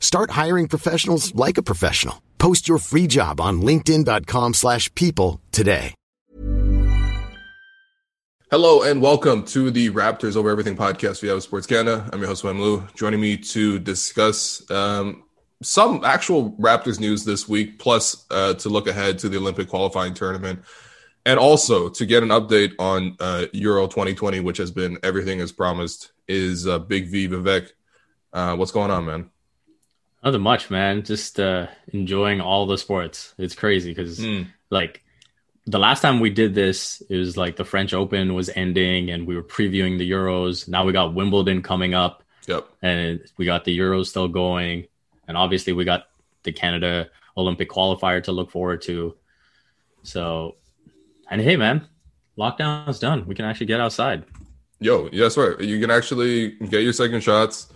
Start hiring professionals like a professional. Post your free job on linkedin.com/people slash people today. Hello and welcome to the Raptors Over Everything podcast via Sports Canada. I'm your host, Wem Lu. Joining me to discuss um, some actual Raptors news this week, plus uh, to look ahead to the Olympic qualifying tournament, and also to get an update on uh, Euro 2020, which has been everything as promised, is uh, Big V Vivek. Uh, what's going on, man? Nothing much, man. Just uh, enjoying all the sports. It's crazy because, Mm. like, the last time we did this, it was like the French Open was ending and we were previewing the Euros. Now we got Wimbledon coming up Yep. and we got the Euros still going. And obviously, we got the Canada Olympic qualifier to look forward to. So, and hey, man, lockdown's done. We can actually get outside. Yo, that's right. You can actually get your second shots,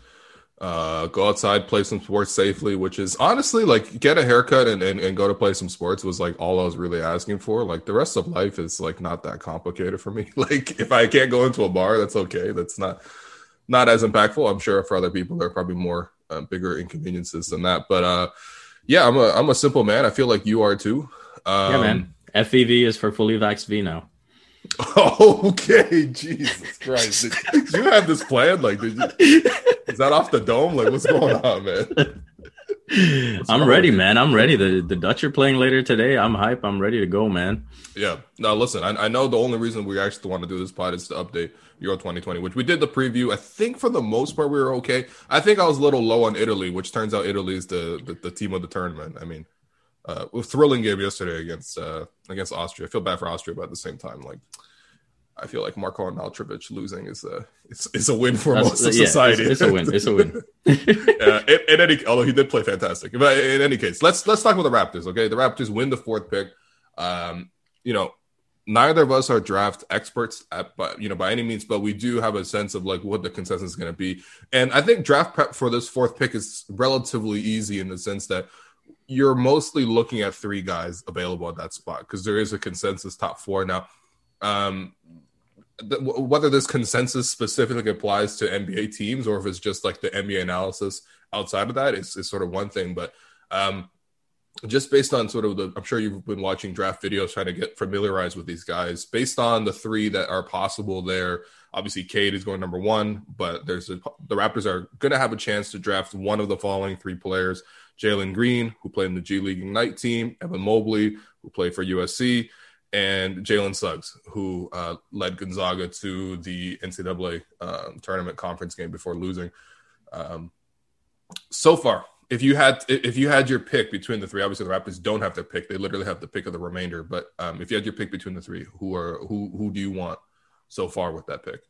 uh, go outside, play some sports safely, which is honestly like get a haircut and, and, and go to play some sports was like all I was really asking for. Like the rest of life is like not that complicated for me. Like if I can't go into a bar, that's okay. That's not not as impactful. I'm sure for other people there are probably more uh, bigger inconveniences than that. But uh, yeah, I'm a I'm a simple man. I feel like you are too. Um, yeah, man. FEV is for fully vaxxed V now. Okay, Jesus Christ! Did, you have this plan? Like, did you? Is that off the dome? Like, what's going on, man? I'm ready, man. I'm ready. The the Dutch are playing later today. I'm hype. I'm ready to go, man. Yeah. Now, listen. I, I know the only reason we actually want to do this pod is to update Euro 2020, which we did the preview. I think for the most part we were okay. I think I was a little low on Italy, which turns out Italy is the the, the team of the tournament. I mean, uh, a thrilling game yesterday against uh, against Austria. I feel bad for Austria, but at the same time, like. I feel like Marko Arnautovic losing is a it's, it's a win for That's- most of yeah, society. It's, it's a win. It's a win. uh, in, in any, although he did play fantastic, but in any case, let's let's talk about the Raptors. Okay, the Raptors win the fourth pick. Um, you know, neither of us are draft experts, at, but you know, by any means, but we do have a sense of like what the consensus is going to be. And I think draft prep for this fourth pick is relatively easy in the sense that you're mostly looking at three guys available at that spot because there is a consensus top four now. Um, th- whether this consensus specifically applies to NBA teams or if it's just like the NBA analysis outside of that is, is sort of one thing. But um, just based on sort of the, I'm sure you've been watching draft videos trying to get familiarized with these guys. Based on the three that are possible there, obviously Cade is going number one, but there's a, the Raptors are going to have a chance to draft one of the following three players: Jalen Green, who played in the G League Ignite team, Evan Mobley, who played for USC, and Jalen Suggs, who uh, led Gonzaga to the NCAA um, tournament conference game before losing. Um, so far, if you had if you had your pick between the three, obviously the Raptors don't have their pick; they literally have the pick of the remainder. But um, if you had your pick between the three, who are who who do you want so far with that pick?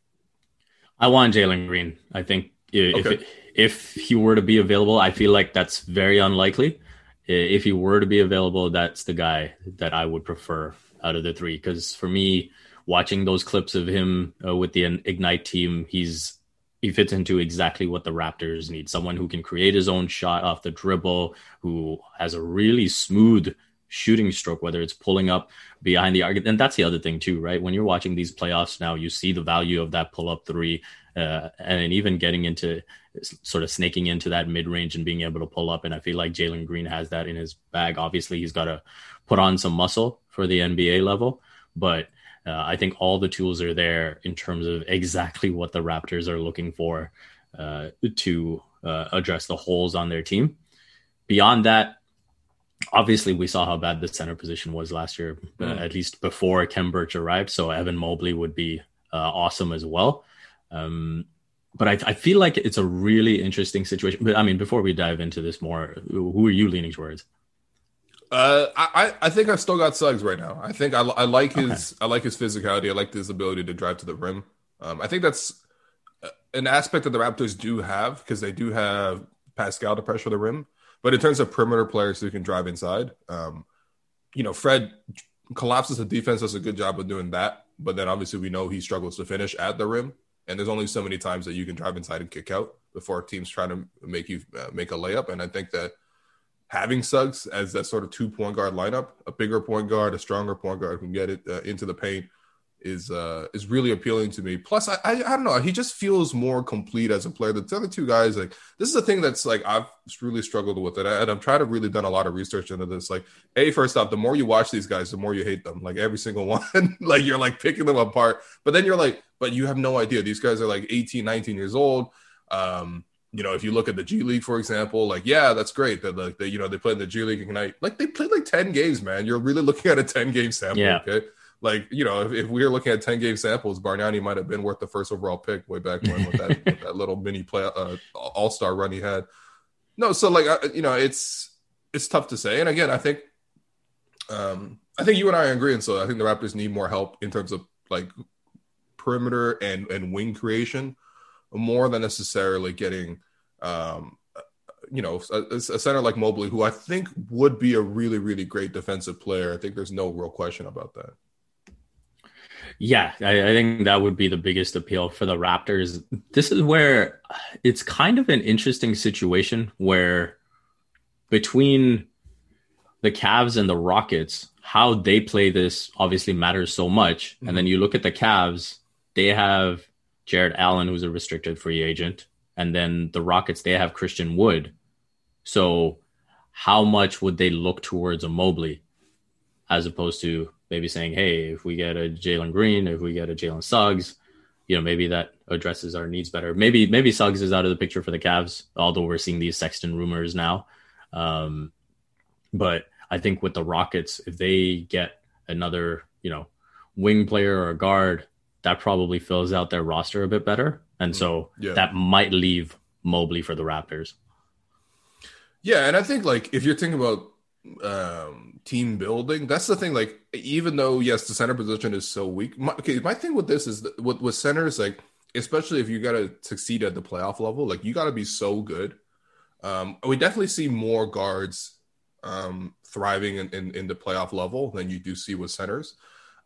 I want Jalen Green. I think if okay. If he were to be available, I feel like that's very unlikely. If he were to be available, that's the guy that I would prefer out of the three. Because for me, watching those clips of him uh, with the Ignite team, he's he fits into exactly what the Raptors need. Someone who can create his own shot off the dribble, who has a really smooth shooting stroke, whether it's pulling up behind the arc. And that's the other thing too, right? When you're watching these playoffs now, you see the value of that pull up three, uh, and even getting into sort of snaking into that mid range and being able to pull up. And I feel like Jalen Green has that in his bag. Obviously, he's got to put on some muscle for the NBA level, but uh, I think all the tools are there in terms of exactly what the Raptors are looking for uh, to uh, address the holes on their team. Beyond that, obviously we saw how bad the center position was last year, mm. at least before Khem Birch arrived. So Evan Mobley would be uh, awesome as well. Um, but I, I, feel like it's a really interesting situation. But I mean, before we dive into this more, who are you leaning towards? Uh, I I think I've still got Suggs right now. I think I, I like his okay. I like his physicality. I like his ability to drive to the rim. Um, I think that's uh, an aspect that the Raptors do have because they do have Pascal to pressure the rim. But in terms of perimeter players who can drive inside, um, you know, Fred collapses the defense, does a good job of doing that. But then obviously we know he struggles to finish at the rim, and there's only so many times that you can drive inside and kick out before teams try to make you uh, make a layup. And I think that having Suggs as that sort of two point guard lineup, a bigger point guard, a stronger point guard who can get it uh, into the paint is uh is really appealing to me. Plus, I, I, I don't know, he just feels more complete as a player. The other two guys, like this is a thing that's like I've really struggled with it, and I've tried to really done a lot of research into this. Like, a first off, the more you watch these guys, the more you hate them. Like every single one, like you're like picking them apart. But then you're like, but you have no idea. These guys are like 18, 19 years old. Um, you know, if you look at the G League, for example, like, yeah, that's great that like they, you know, they play in the G League Ignite. Like they played like 10 games, man. You're really looking at a 10 game sample. Yeah. Okay. Like, you know, if, if we were looking at 10 game samples, Bargnani might have been worth the first overall pick way back when with that, with that little mini play uh, all-star run he had. No, so like uh, you know, it's it's tough to say. And again, I think um I think you and I are agreeing. So I think the Raptors need more help in terms of like perimeter and and wing creation more than necessarily getting, um, you know, a, a, center like Mobley, who I think would be a really, really great defensive player. I think there's no real question about that. Yeah, I, I, think that would be the biggest appeal for the Raptors. This is where it's kind of an interesting situation where between the Cavs and the Rockets, how they play this obviously matters so much. Mm-hmm. And then you look at the Cavs, they have Jarrett Allen, who's a restricted free agent. And then the Rockets, they have Christian Wood. So how much would they look towards a Mobley as opposed to maybe saying, hey, if we get a Jalen Green, if we get a Jalen Suggs, you know, maybe that addresses our needs better. Maybe maybe Suggs is out of the picture for the Cavs, although we're seeing these Sexton rumors now. Um, but I think with the Rockets, if they get another, you know, wing player or a guard that probably fills out their roster a bit better. And so mm, yeah. that might leave Mobley for the Raptors. Yeah, and I think like if you're thinking about um, team building, that's the thing. Like even though yes, the center position is so weak. My, okay, my thing with this is that, with with centers like especially if you got to succeed at the playoff level, like you got to be so good. Um, we definitely see more guards um, thriving in, in, in the playoff level than you do see with centers.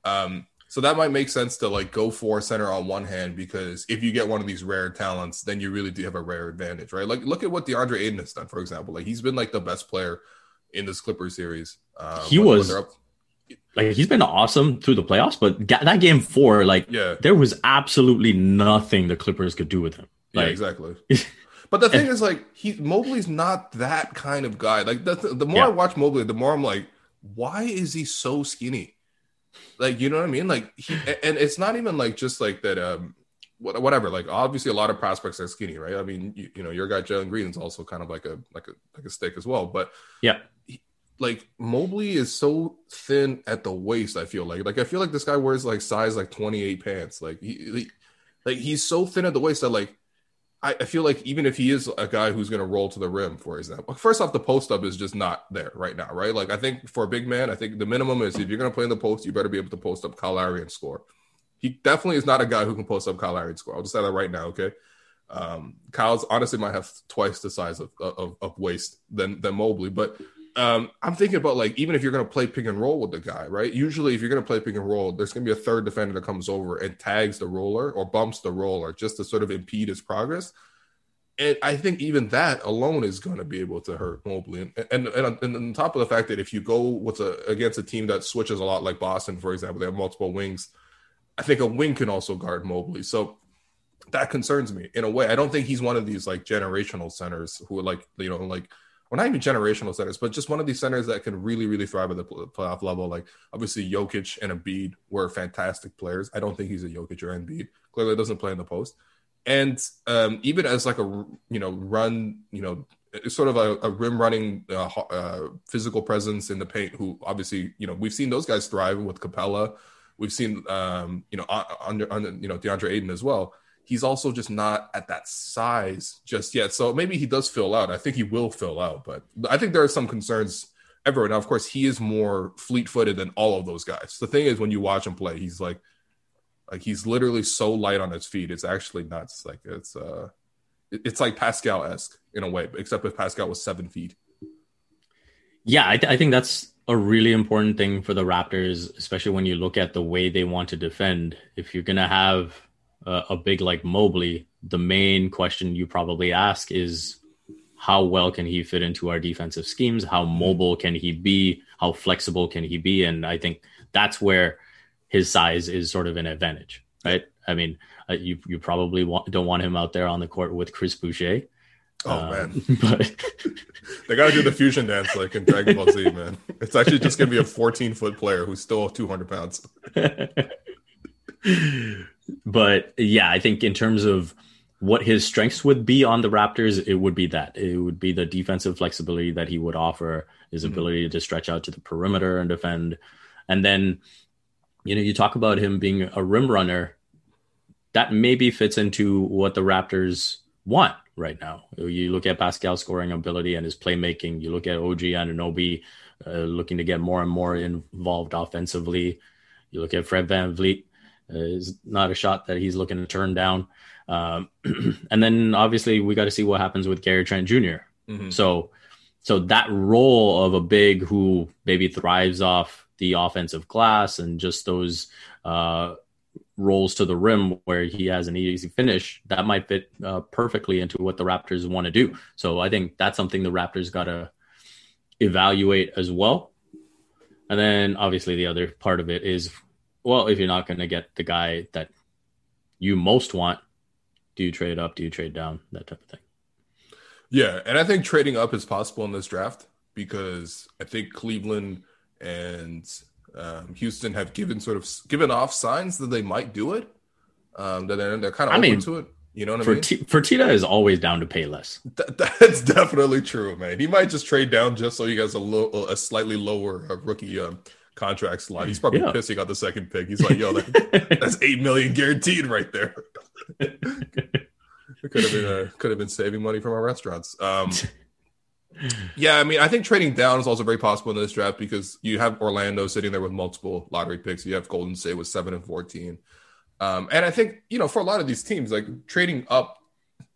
Um, so that might make sense to like go for center on one hand because if you get one of these rare talents, then you really do have a rare advantage, right? Like look at what DeAndre Ayton has done, for example. Like he's been like the best player in this Clippers series. Um, he when, was when like he's been awesome through the playoffs, but that game four, like yeah, there was absolutely nothing the Clippers could do with him. Like, yeah, exactly. But the thing is, like, he Mobley's not that kind of guy. Like, the, the more yeah. I watch Mobley, the more I'm like, why is he so skinny? Like, you know what I mean? Like, he, and it's not even like just like that. Um, whatever. Like, obviously, a lot of prospects are skinny, right? I mean, you, you know, your guy Jalen Green is also kind of like a like a like a stick as well. But yeah, like Mobley is so thin at the waist. I feel like like I feel like this guy wears like size like 28 pants. Like he, he like he's so thin at the waist that like I, I feel like even if he is a guy who's going to roll to the rim, for example, first off, the post up is just not there right now, right? Like I think for a big man, I think the minimum is if you're going to play in the post, you better be able to post up Kyle Lowry and score. He definitely is not a guy who can post up Kyle Lowry and score. I'll just say that right now, okay? Um, Kyle's honestly might have twice the size of, of, of waist than than Mobley, but um, I'm thinking about like even if you're going to play pick and roll with the guy, right? Usually, if you're going to play pick and roll, there's going to be a third defender that comes over and tags the roller or bumps the roller just to sort of impede his progress. And I think even that alone is going to be able to hurt Mobley. And and, and, and on top of the fact that if you go with a against a team that switches a lot, like Boston, for example, they have multiple wings. I think a wing can also guard Mobley. So that concerns me in a way. I don't think he's one of these like generational centers who are like you know like well, not even generational centers, but just one of these centers that can really, really thrive at the playoff level. Like obviously Jokic and Embiid were fantastic players. I don't think he's a Jokic or Embiid. Clearly doesn't play in the post. And um, even as like a you know run, you know, sort of a, a rim running uh, uh, physical presence in the paint. Who obviously you know we've seen those guys thrive with Capela. We've seen um, you know under, under you know DeAndre Ayton as well he's also just not at that size just yet. So maybe he does fill out. I think he will fill out, but I think there are some concerns everywhere. Now, of course, he is more fleet footed than all of those guys. The thing is, when you watch him play, he's like, like he's literally so light on his feet. It's actually nuts. Like it's uh, it's like Pascal esque in a way, except if Pascal was seven feet. Yeah, I, th- I think that's a really important thing for the Raptors, especially when you look at the way they want to defend. If you're gonna have uh, a big like Mobley, the main question you probably ask is how well can he fit into our defensive schemes? How mobile can he be? How flexible can he be? And I think that's where his size is sort of an advantage, right? I mean, uh, you you probably want, don't want him out there on the court with Chris Boucher. Oh um, man, but they got to do the fusion dance like in Dragon Ball Z, man. It's actually just gonna be a 14 foot player who's still 200 pounds. but yeah, I think in terms of what his strengths would be on the Raptors, it would be that. It would be the defensive flexibility that he would offer, his mm-hmm. ability to stretch out to the perimeter and defend. And then, you know, you talk about him being a rim runner. That maybe fits into what the Raptors want right now. You look at Pascal's scoring ability and his playmaking. You look at OG Anunoby uh, looking to get more and more involved offensively. You look at Fred VanVleet uh, is not a shot that he's looking to turn down. Um, and then obviously we got to see what happens with Gary Trent junior mm-hmm. So, so that role of a big who maybe thrives off the offensive glass and just those uh, rolls to the rim where he has an easy finish, that might fit uh, perfectly into what the Raptors want to do. So I think that's something the Raptors got to evaluate as well. And then obviously the other part of it is well, if you're not going to get the guy that you most want, do you trade up? Do you trade down? That type of thing. Yeah, and I think trading up is possible in this draft because I think Cleveland and um, Houston have given sort of given off signs that they might do it. Um, that they're, they're kind of I open mean, to it. You know what I mean? T- Fertitta is always down to pay less. Th- that's definitely true, man. He might just trade down just so he gets a little, a slightly lower uh, rookie um, contract slot. He's probably yeah. pissed he got the second pick. He's like, yo, that, that's eight million guaranteed right there. could have been uh, could have been saving money from our restaurants. Um, yeah, I mean, I think trading down is also very possible in this draft because you have Orlando sitting there with multiple lottery picks. You have Golden State with seven and fourteen, um, and I think you know for a lot of these teams, like trading up,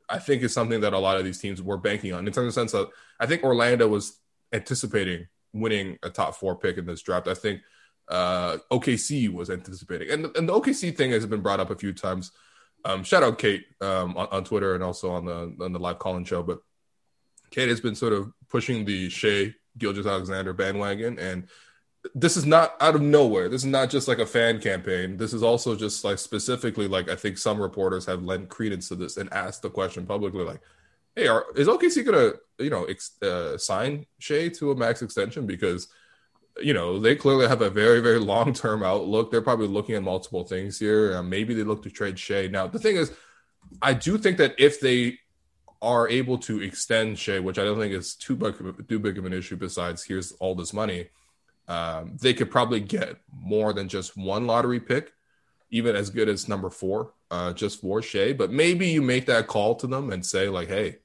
I think is something that a lot of these teams were banking on in terms of sense of I think Orlando was anticipating winning a top four pick in this draft. I think uh, OKC was anticipating, and and the OKC thing has been brought up a few times. Um, shout out Kate um, on, on, Twitter and also on the on the live calling show. But Kate has been sort of pushing the Shai Gilgeous-Alexander bandwagon, and this is not out of nowhere. This is not just like a fan campaign. This is also just like specifically like I think some reporters have lent credence to this and asked the question publicly, like, hey, are, is OKC gonna you know ex, uh, sign Shai to a max extension because you know they clearly have a very very long term outlook. They're probably looking at multiple things here. Uh, maybe they look to trade Shai. Now the thing is, I do think that if they are able to extend Shai, which I don't think is too big, of, too big of an issue. Besides, here's all this money. Um, they could probably get more than just one lottery pick, even as good as number four, uh, just for Shai. But maybe you make that call to them and say like, hey,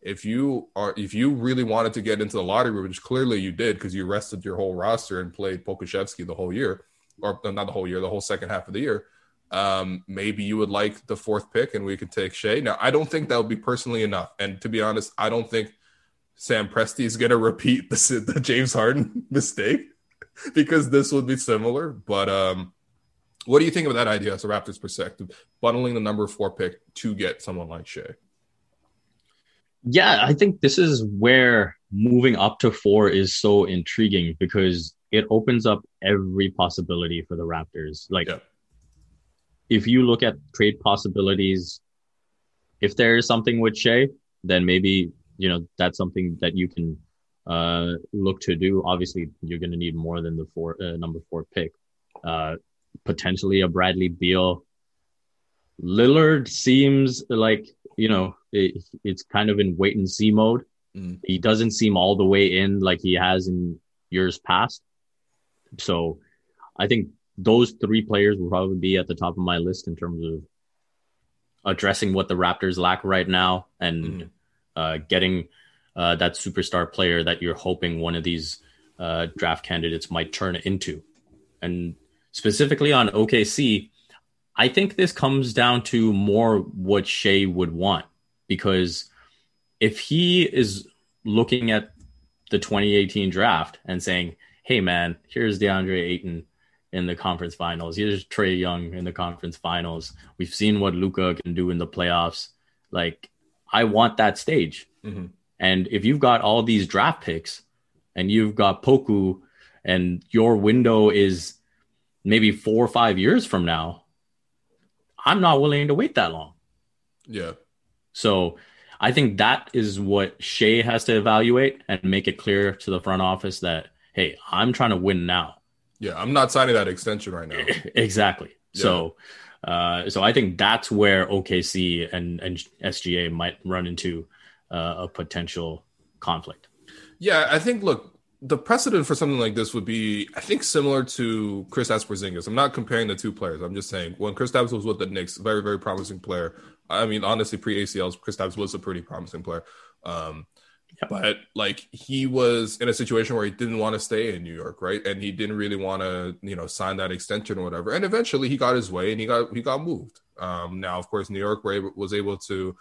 if you are if you really wanted to get into the lottery, which clearly you did because you rested your whole roster and played Pokusevski the whole year, or not the whole year, the whole second half of the year. Um, maybe you would like the fourth pick and we could take Shai. Now, I don't think that would be personally enough. And to be honest, I don't think Sam Presti is going to repeat the, the James Harden mistake because this would be similar. But um, what do you think of that idea as a Raptors perspective, bundling the number four pick to get someone like Shai? Yeah, I think this is where moving up to four is so intriguing because it opens up every possibility for the Raptors. Like, yeah. If you look at trade possibilities, if there is something with Shai, then maybe you know that's something that you can uh, look to do. Obviously, you're going to need more than the four uh, number four pick. Uh, potentially a Bradley Beal. Lillard seems like you know it, it's kind of in wait and see mode. Mm. He doesn't seem all the way in like he has in years past. So I think those three players will probably be at the top of my list in terms of addressing what the Raptors lack right now and mm. uh, getting uh, that superstar player that you're hoping one of these uh, draft candidates might turn into. And specifically on OKC, I think this comes down to more what Shai would want because if he is looking at the 2018 draft and saying, "Hey, man, here's DeAndre Ayton in the conference finals. Here's Trae Young in the conference finals. We've seen what Luka can do in the playoffs. Like, I want that stage." Mm-hmm. And if you've got all these draft picks and you've got Poku and your window is maybe four or five years from now, I'm not willing to wait that long. Yeah. So I think that is what Shai has to evaluate and make it clear to the front office that, hey, I'm trying to win now. Yeah, I'm not signing that extension right now. exactly. Yeah. So, uh, so I think that's where OKC and, and SGA might run into uh, a potential conflict. Yeah, I think. Look, the precedent for something like this would be, I think, similar to Kristaps Porzingis. I'm not comparing the two players. I'm just saying when Chris Kristaps was with the Knicks, very, very promising player. I mean, honestly, pre ACLs, Chris Kristaps was a pretty promising player. Um. But like he was in a situation where he didn't want to stay in New York, right? And he didn't really want to, you know, sign that extension or whatever. And eventually, he got his way and he got he got moved. Um, now, of course, New York was able to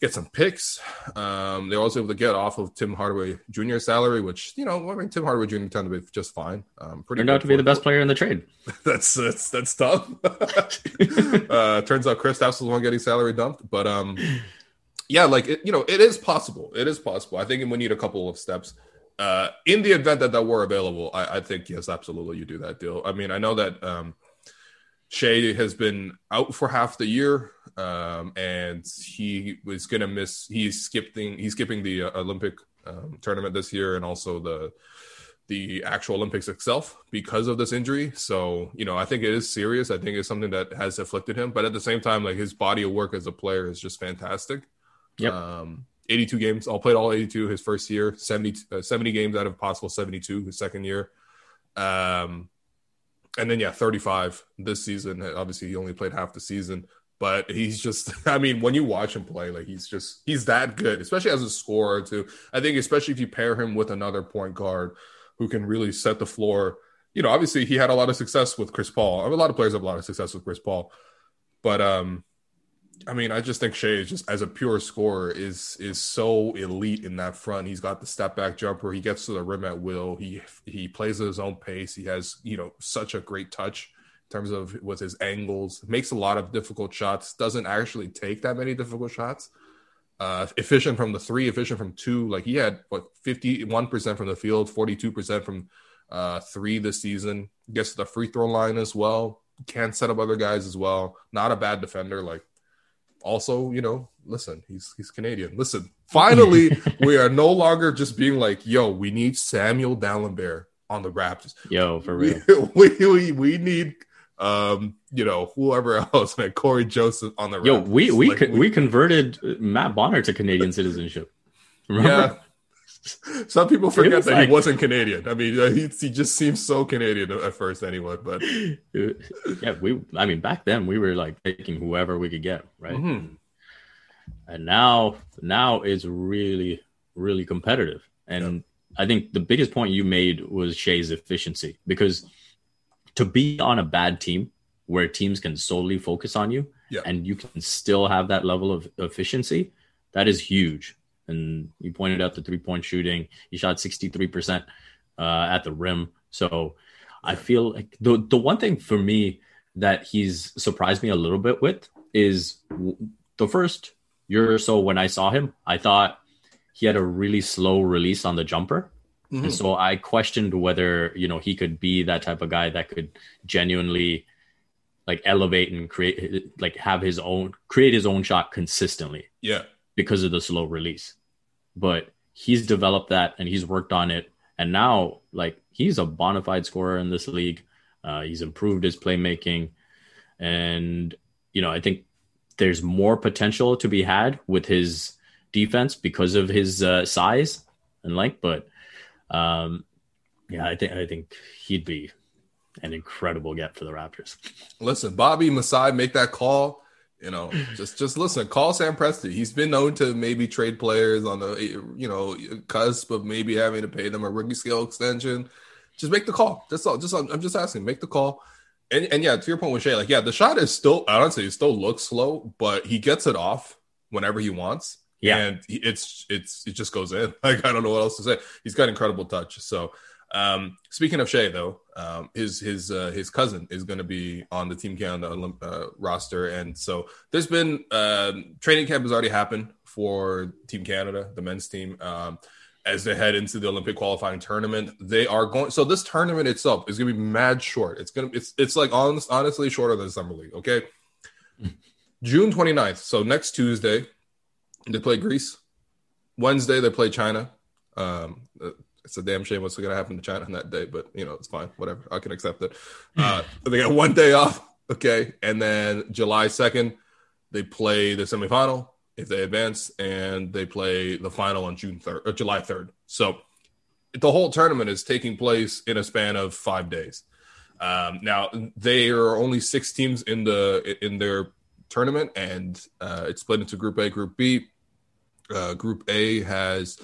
get some picks. Um, they were also able to get off of Tim Hardaway Jr. salary, which you know, I mean, Tim Hardaway Jr. turned to be just fine. Um, pretty turned out to be the best player in the trade. that's that's that's tough. uh, turns out Chris was the one getting salary dumped, but um, yeah, like it, you know, it is possible. It is possible. I think we need a couple of steps. Uh, in the event that that were available, I, I think yes, absolutely, you do that deal. I mean, I know that um, Shai has been out for half the year, um, and he was going to miss. He's skipping. He's skipping the uh, Olympic um, tournament this year, and also the the actual Olympics itself because of this injury. So you know, I think it is serious. I think it's something that has afflicted him. But at the same time, like his body of work as a player is just fantastic. Yep. Um, 82 games. All played all 82 his first year. 70, uh, 70 games out of possible 72 his second year. Um, and then yeah, 35 this season. Obviously, he only played half the season, but he's just I mean, when you watch him play, like he's just he's that good, especially as a scorer too. I think especially if you pair him with another point guard who can really set the floor. You know, obviously he had a lot of success with Chris Paul. A lot of players have a lot of success with Chris Paul, but um I mean, I just think is just as a pure scorer is is so elite in that front. He's got the step back jumper. He gets to the rim at will. He he plays at his own pace. He has you know such a great touch in terms of with his angles. Makes a lot of difficult shots. Doesn't actually take that many difficult shots. Uh, efficient from the three, efficient from two. Like he had what fifty one percent from the field, forty two percent from uh, three this season. Gets to the free throw line as well. Can set up other guys as well. Not a bad defender. Like also, you know, listen, he's he's Canadian. Listen, finally, we are no longer just being like, yo, we need Samuel Dalembert on the Raptors. Yo, for real. We we, we, we need um you know, whoever else, man, Cory Joseph on the Yo, we we, like, co- we, we converted Matt Bonner to Canadian citizenship. Remember? Yeah. Some people forget that like, he wasn't Canadian. I mean, he, he just seems so Canadian at first, anyway. But yeah, we. I mean, back then we were like taking whoever we could get, right? Mm-hmm. And now, now it's really, really competitive. And yeah. I think the biggest point you made was Shai's efficiency because to be on a bad team where teams can solely focus on you yeah. and you can still have that level of efficiency, that is huge and you pointed out the three point shooting. He shot 63% uh, at the rim. So I feel like the, the one thing for me that he's surprised me a little bit with is the first year or so when I saw him, I thought he had a really slow release on the jumper. Mm-hmm. And so I questioned whether, you know, he could be that type of guy that could genuinely like elevate and create like have his own create his own shot consistently. Yeah. Because of the slow release but he's developed that and he's worked on it. And now, like, he's a bona fide scorer in this league. Uh, he's improved his playmaking. And, you know, I think there's more potential to be had with his defense because of his uh, size and length. But, um, yeah, I think I think he'd be an incredible get for the Raptors. Listen, Bobby Masai, make that call. You know, just just listen. Call Sam Presti. He's been known to maybe trade players on the you know cusp of maybe having to pay them a rookie scale extension. Just make the call. That's all. Just I'm just asking. Make the call. And and yeah, to your point with Shai, like yeah, the shot is still honestly it still looks slow, but he gets it off whenever he wants. Yeah, and he, it's it's it just goes in. Like I don't know what else to say. He's got incredible touch. So um, speaking of Shai, though, um, his his uh, his cousin is going to be on the Team Canada Olymp- uh, roster, and so there's been uh, training camp has already happened for Team Canada, the men's team, um, as they head into the Olympic qualifying tournament. They are going. So this tournament itself is going to be mad short. It's gonna it's it's like honest, honestly shorter than summer league. Okay, June 29th. So next Tuesday, they play Greece. Wednesday they play China. Um, it's a damn shame what's going to happen to China on that day, but you know it's fine. Whatever, I can accept it. Uh, they got one day off, okay, and then July second they play the semifinal if they advance, and they play the final on June third or July third. So the whole tournament is taking place in a span of five days. Um, now they are only six teams in the in their tournament, and uh, it's split into Group A, Group B. Uh, group A has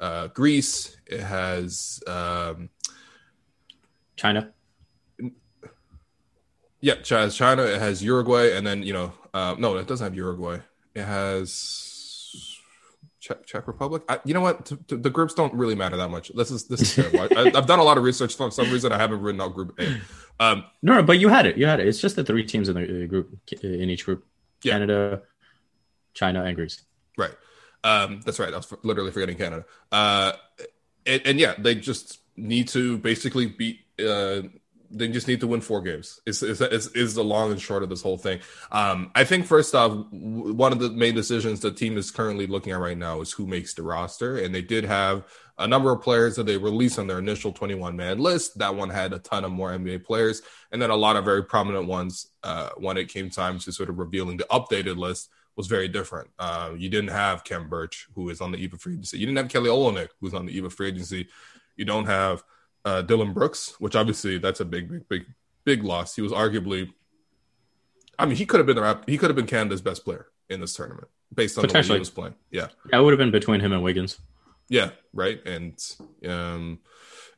uh, Greece. It has um, China. Yeah, it has China. It has Uruguay, and then you know, uh, no, it doesn't have Uruguay. It has Czech, Czech Republic. I, you know what? T- t- the groups don't really matter that much. This is this is terrible. I, have done a lot of research. For some reason, I haven't written out Group A. Um, no, but you had it. You had it. It's just the three teams in the group in each group: yeah. Canada, China, and Greece. Right. Um, that's right. I was literally forgetting Canada. Uh, and, and, yeah, they just need to basically beat. Uh, they just need to win four games. Is is is the long and short of this whole thing. Um, I think first off, one of the main decisions the team is currently looking at right now is who makes the roster, and they did have a number of players that they released on their initial 21 man list. That one had a ton of more NBA players, and then a lot of very prominent ones uh, when it came time to sort of revealing the updated list was very different. Uh, you didn't have Khem Birch, who is on the eve of free agency. You didn't have Kelly Olynyk, who's on the eve of free agency. You don't have uh, Dillon Brooks, which obviously that's a big, big, big, big loss. He was arguably, I mean, he could have been the he could have been Canada's best player in this tournament based on the way he was playing. Yeah, yeah, it would have been between him and Wiggins. Yeah, right, and um,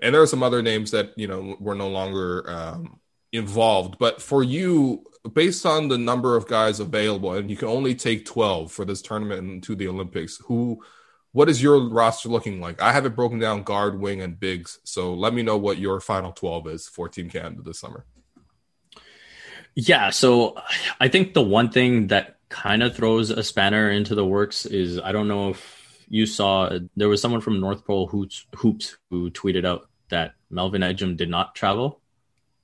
and there are some other names that you know were no longer um, involved. But for you, based on the number of guys available, and you can only take 12 for this tournament and to the Olympics, who what is your roster looking like? I have it broken down guard, wing, and bigs. So let me know what your final 12 is for Team Canada this summer. Yeah, so I think the one thing that kind of throws a spanner into the works is I don't know if you saw there was someone from North Pole Hoops, Hoops who tweeted out that Melvin Ejim did not travel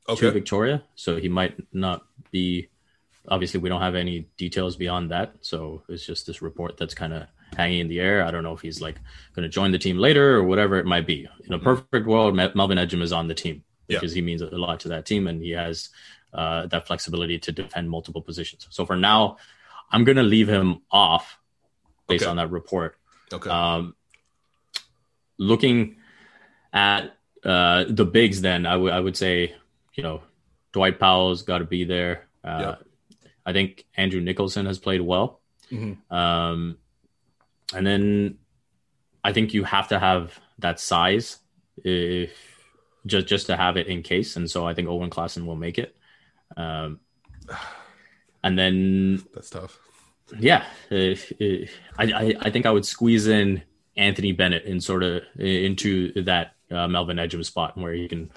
okay. to Victoria, so he might not be. Obviously, we don't have any details beyond that, so it's just this report that's kind of hanging in the air. I don't know if he's like going to join the team later or whatever it might be. In a mm-hmm. perfect world, Melvin Ejim is on the team because yeah. he means a lot to that team, and he has uh, that flexibility to defend multiple positions. So for now, I'm going to leave him off based Okay. on that report. Okay. Um, looking at uh, the bigs, then I would I would say, you know, Dwight Powell's got to be there. Uh, Yep. I think Andrew Nicholson has played well. Mhm. Um, and then I think you have to have that size if just just to have it in case. And so I think Owen Klassen will make it. Um, and then That's tough. yeah, I, I I think I would squeeze in Anthony Bennett in sort of into that uh, Melvin Ejim spot where he can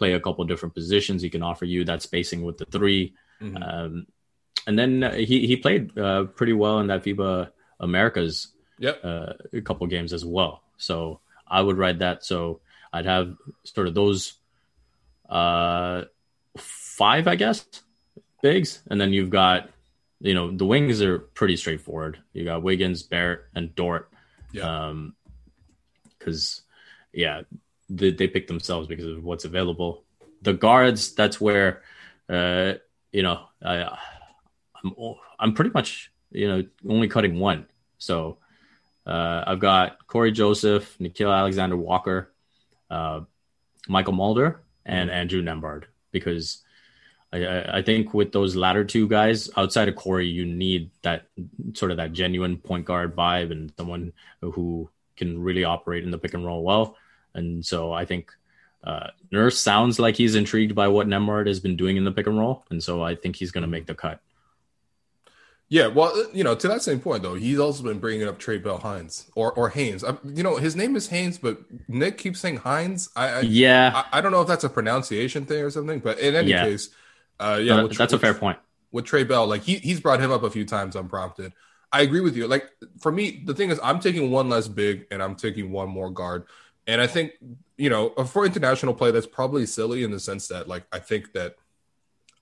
play a couple different positions. He can offer you that spacing with the 3 Mhm. um, and then uh, he he played uh, pretty well in that FIBA Americas Yep. uh, a couple games as well. So I would ride that. So I'd have sort of those uh, five, I guess, bigs, and then you've got you know the wings are pretty straightforward. You got Wiggins, Barrett, and Dort. Yeah. Um, because yeah, they, they pick themselves because of what's available. The guards, that's where uh, you know I I'm I'm pretty much you know only cutting one. So uh, I've got Cory Joseph, Nickeil Alexander Walker, uh, Mychal Mulder, and Andrew Nembhard because I- I, I think with those latter two guys outside of Corey, you need that sort of that genuine point guard vibe and someone who can really operate in the pick and roll well. And so I think uh, Nurse sounds like he's intrigued by what Nembhard has been doing in the pick and roll, and so I think he's going to make the cut. Yeah, well, uh, you know, to that same point though, he's also been bringing up Trae Bell Hines or or Haynes. I, you know, his name is Haynes, but Nick keeps saying Hines. I I, Yeah, I, I don't know if that's a pronunciation thing or something, but in any Yeah. case, uh, yeah, with- that's a fair point. with Trae Bell. Like he he's brought him up a few times unprompted. I agree with you. Like for me, the thing is, I'm taking one less big and I'm taking one more guard. And I think you know for international play, that's probably silly in the sense that like I think that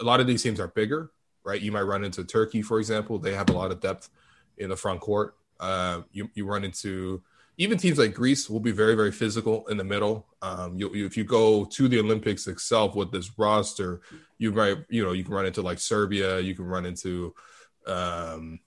a lot of these teams are bigger, right? You might run into Turkey, for example. They have a lot of depth in the front court. Uh, you you run into even teams like Greece will be very very physical in the middle. Um, you, you, if you go to the Olympics itself with this roster, you might you know you can run into like Serbia, you can run into um,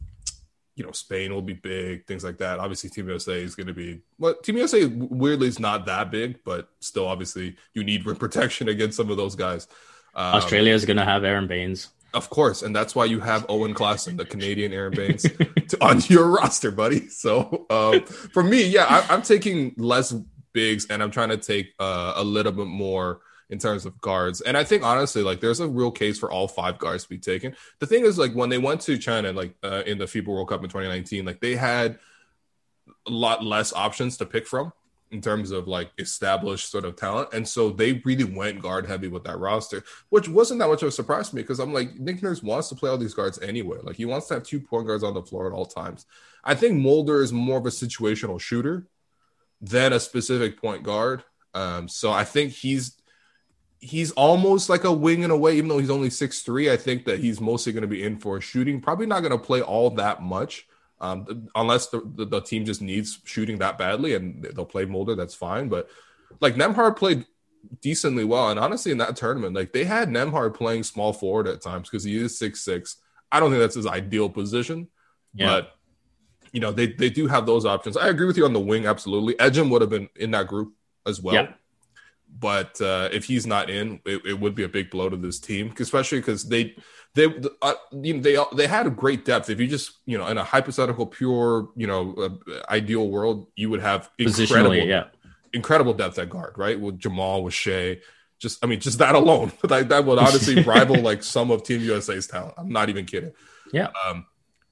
you know Spain will be big, things like that. Obviously, Team USA is going to be well. Team USA weirdly is not that big, but still, obviously, you need rim protection against some of those guys. Um, Australia is going to have Aron Baynes. of course, and that's why you have Owen Klassen, the Canadian Aaron Baines, to, on your roster, buddy. So um, for me, yeah, I, I'm taking less bigs, and I'm trying to take uh, a little bit more in terms of guards. And I think honestly, like there's a real case for all five guards to be taken. The thing is, like when they went to China, like uh, in the FIBA World Cup in 2019, like they had a lot less options to pick from in terms of like established sort of talent. And so they really went guard heavy with that roster, which wasn't that much of a surprise to me because I'm like, Nick Nurse wants to play all these guards anyway. Like he wants to have two point guards on the floor at all times. I think Mulder is more of a situational shooter than a specific point guard. Um, so I think he's he's almost like a wing in a way, even though he's only six three. I think that he's mostly going to be in for shooting. Probably not going to play all that much, um, unless the, the, the team just needs shooting that badly, and they'll play Mulder. That's fine. But like Nembhard played decently well, and honestly, in that tournament, like they had Nembhard playing small forward at times because he is six six. I don't think that's his ideal position, Yeah. but you know they they do have those options. I agree with you on the wing. Absolutely, Ejim would have been in that group as well. Yeah. But uh, if he's not in, it, it would be a big blow to this team, especially because they they uh, you know they they had a great depth. If you just you know in a hypothetical pure you know uh, ideal world, you would have incredible yeah. incredible depth at guard, right? With Jamal, with Shai. Just I mean, just that alone, like that would honestly rival like some of Team USA's talent. I'm not even kidding. Yeah. Um,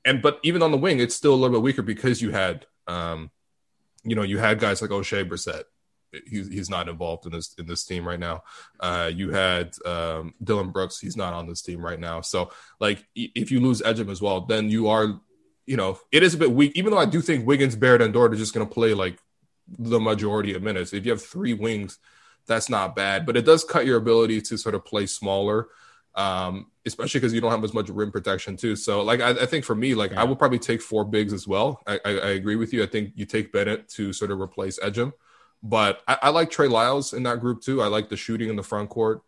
and but even on the wing, it's still a little bit weaker because you had, um, you know, you had guys like Oshae Brissett. He's he's not involved in this in this team right now. Uh, you had um, Dillon Brooks. He's not on this team right now. So like, if you lose Ejim as well, then you are, you know, it is a bit weak. Even though I do think Wiggins, Barrett, and Dort are just going to play like the majority of minutes. If you have three wings, that's not bad, but it does cut your ability to sort of play smaller, um, especially because you don't have as much rim protection too. So, like, I, I think for me, like, I would probably take four bigs as well. I, I, I agree with you. I think you take Bennett to sort of replace Ejim, but I, I like Trey Lyles in that group too. I like the shooting in the front court.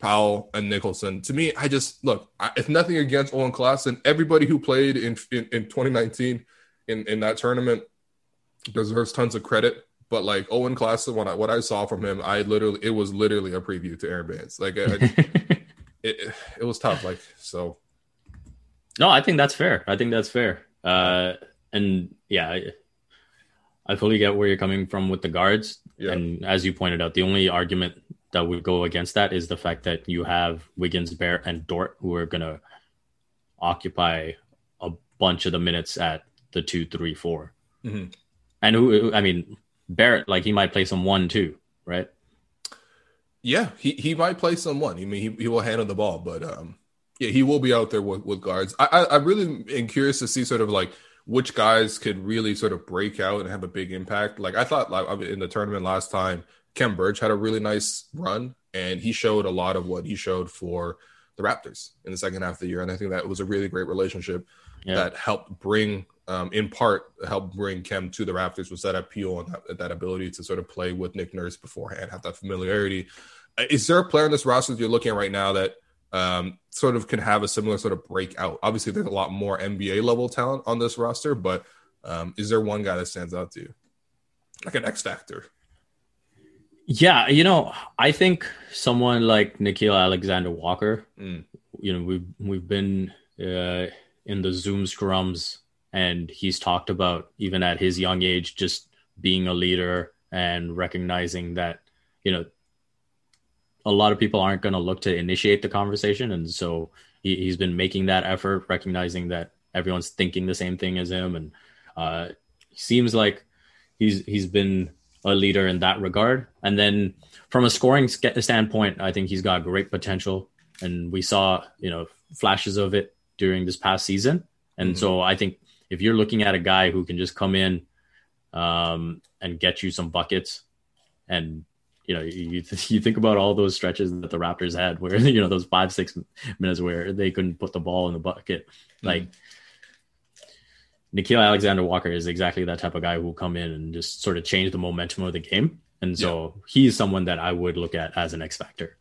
Powell, and Nicholson. To me, I just look. I, if nothing against Owen Klassen, everybody who played in in, in 2019 in in that tournament deserves tons of credit. But like Owen Klassen, when I, what I saw from him, I literally it was literally a preview to Aron Baynes. Like it, it, it was tough. Like so. No, I think that's fair. I think that's fair. Uh, and yeah, I, fully get where you're coming from with the guards. Yeah. And as you pointed out, the only argument that would go against that is the fact that you have Wiggins, Bear, and Dort who are going to occupy a bunch of the minutes at the two, three, four. Mm-hmm. And who, I mean, Barrett, like he might play some one too, right? Yeah, he, he might play some one. I mean, he, he will handle the ball, but um, yeah, he will be out there with, with guards. I, I, I really am curious to see sort of like which guys could really sort of break out and have a big impact. Like I thought, like in the tournament last time, Khem Birch had a really nice run, and he showed a lot of what he showed for the Raptors in the second half of the year. And I think that was a really great relationship yeah. that helped bring, um, in part, helped bring Khem to the Raptors was that appeal and that, that, ability to sort of play with Nick Nurse beforehand, have that familiarity. Uh, is there a player in this roster that you're looking at right now that um, sort of can have a similar sort of breakout? Obviously, there's a lot more NBA level talent on this roster, but um, is there one guy that stands out to you, like an X factor? Yeah, you know, I think someone like Nickeil Alexander Walker. Mm. You know, we've we've been uh, in the Zoom scrums, and he's talked about even at his young age, just being a leader and recognizing that you know a lot of people aren't going to look to initiate the conversation, and so he, has been making that effort, recognizing that everyone's thinking the same thing as him, and uh, seems like he's he's been a leader in that regard. And then from a scoring standpoint, I think he's got great potential, and we saw you know flashes of it during this past season. And mm-hmm. so I think if you're looking at a guy who can just come in um, and get you some buckets, and you know you you think about all those stretches that the Raptors had, where you know those five six minutes where they couldn't put the ball in the bucket, mm-hmm. like Nickeil Alexander Walker is exactly that type of guy who will come in and just sort of change the momentum of the game. And so yeah. he's someone that I would look at as an X factor.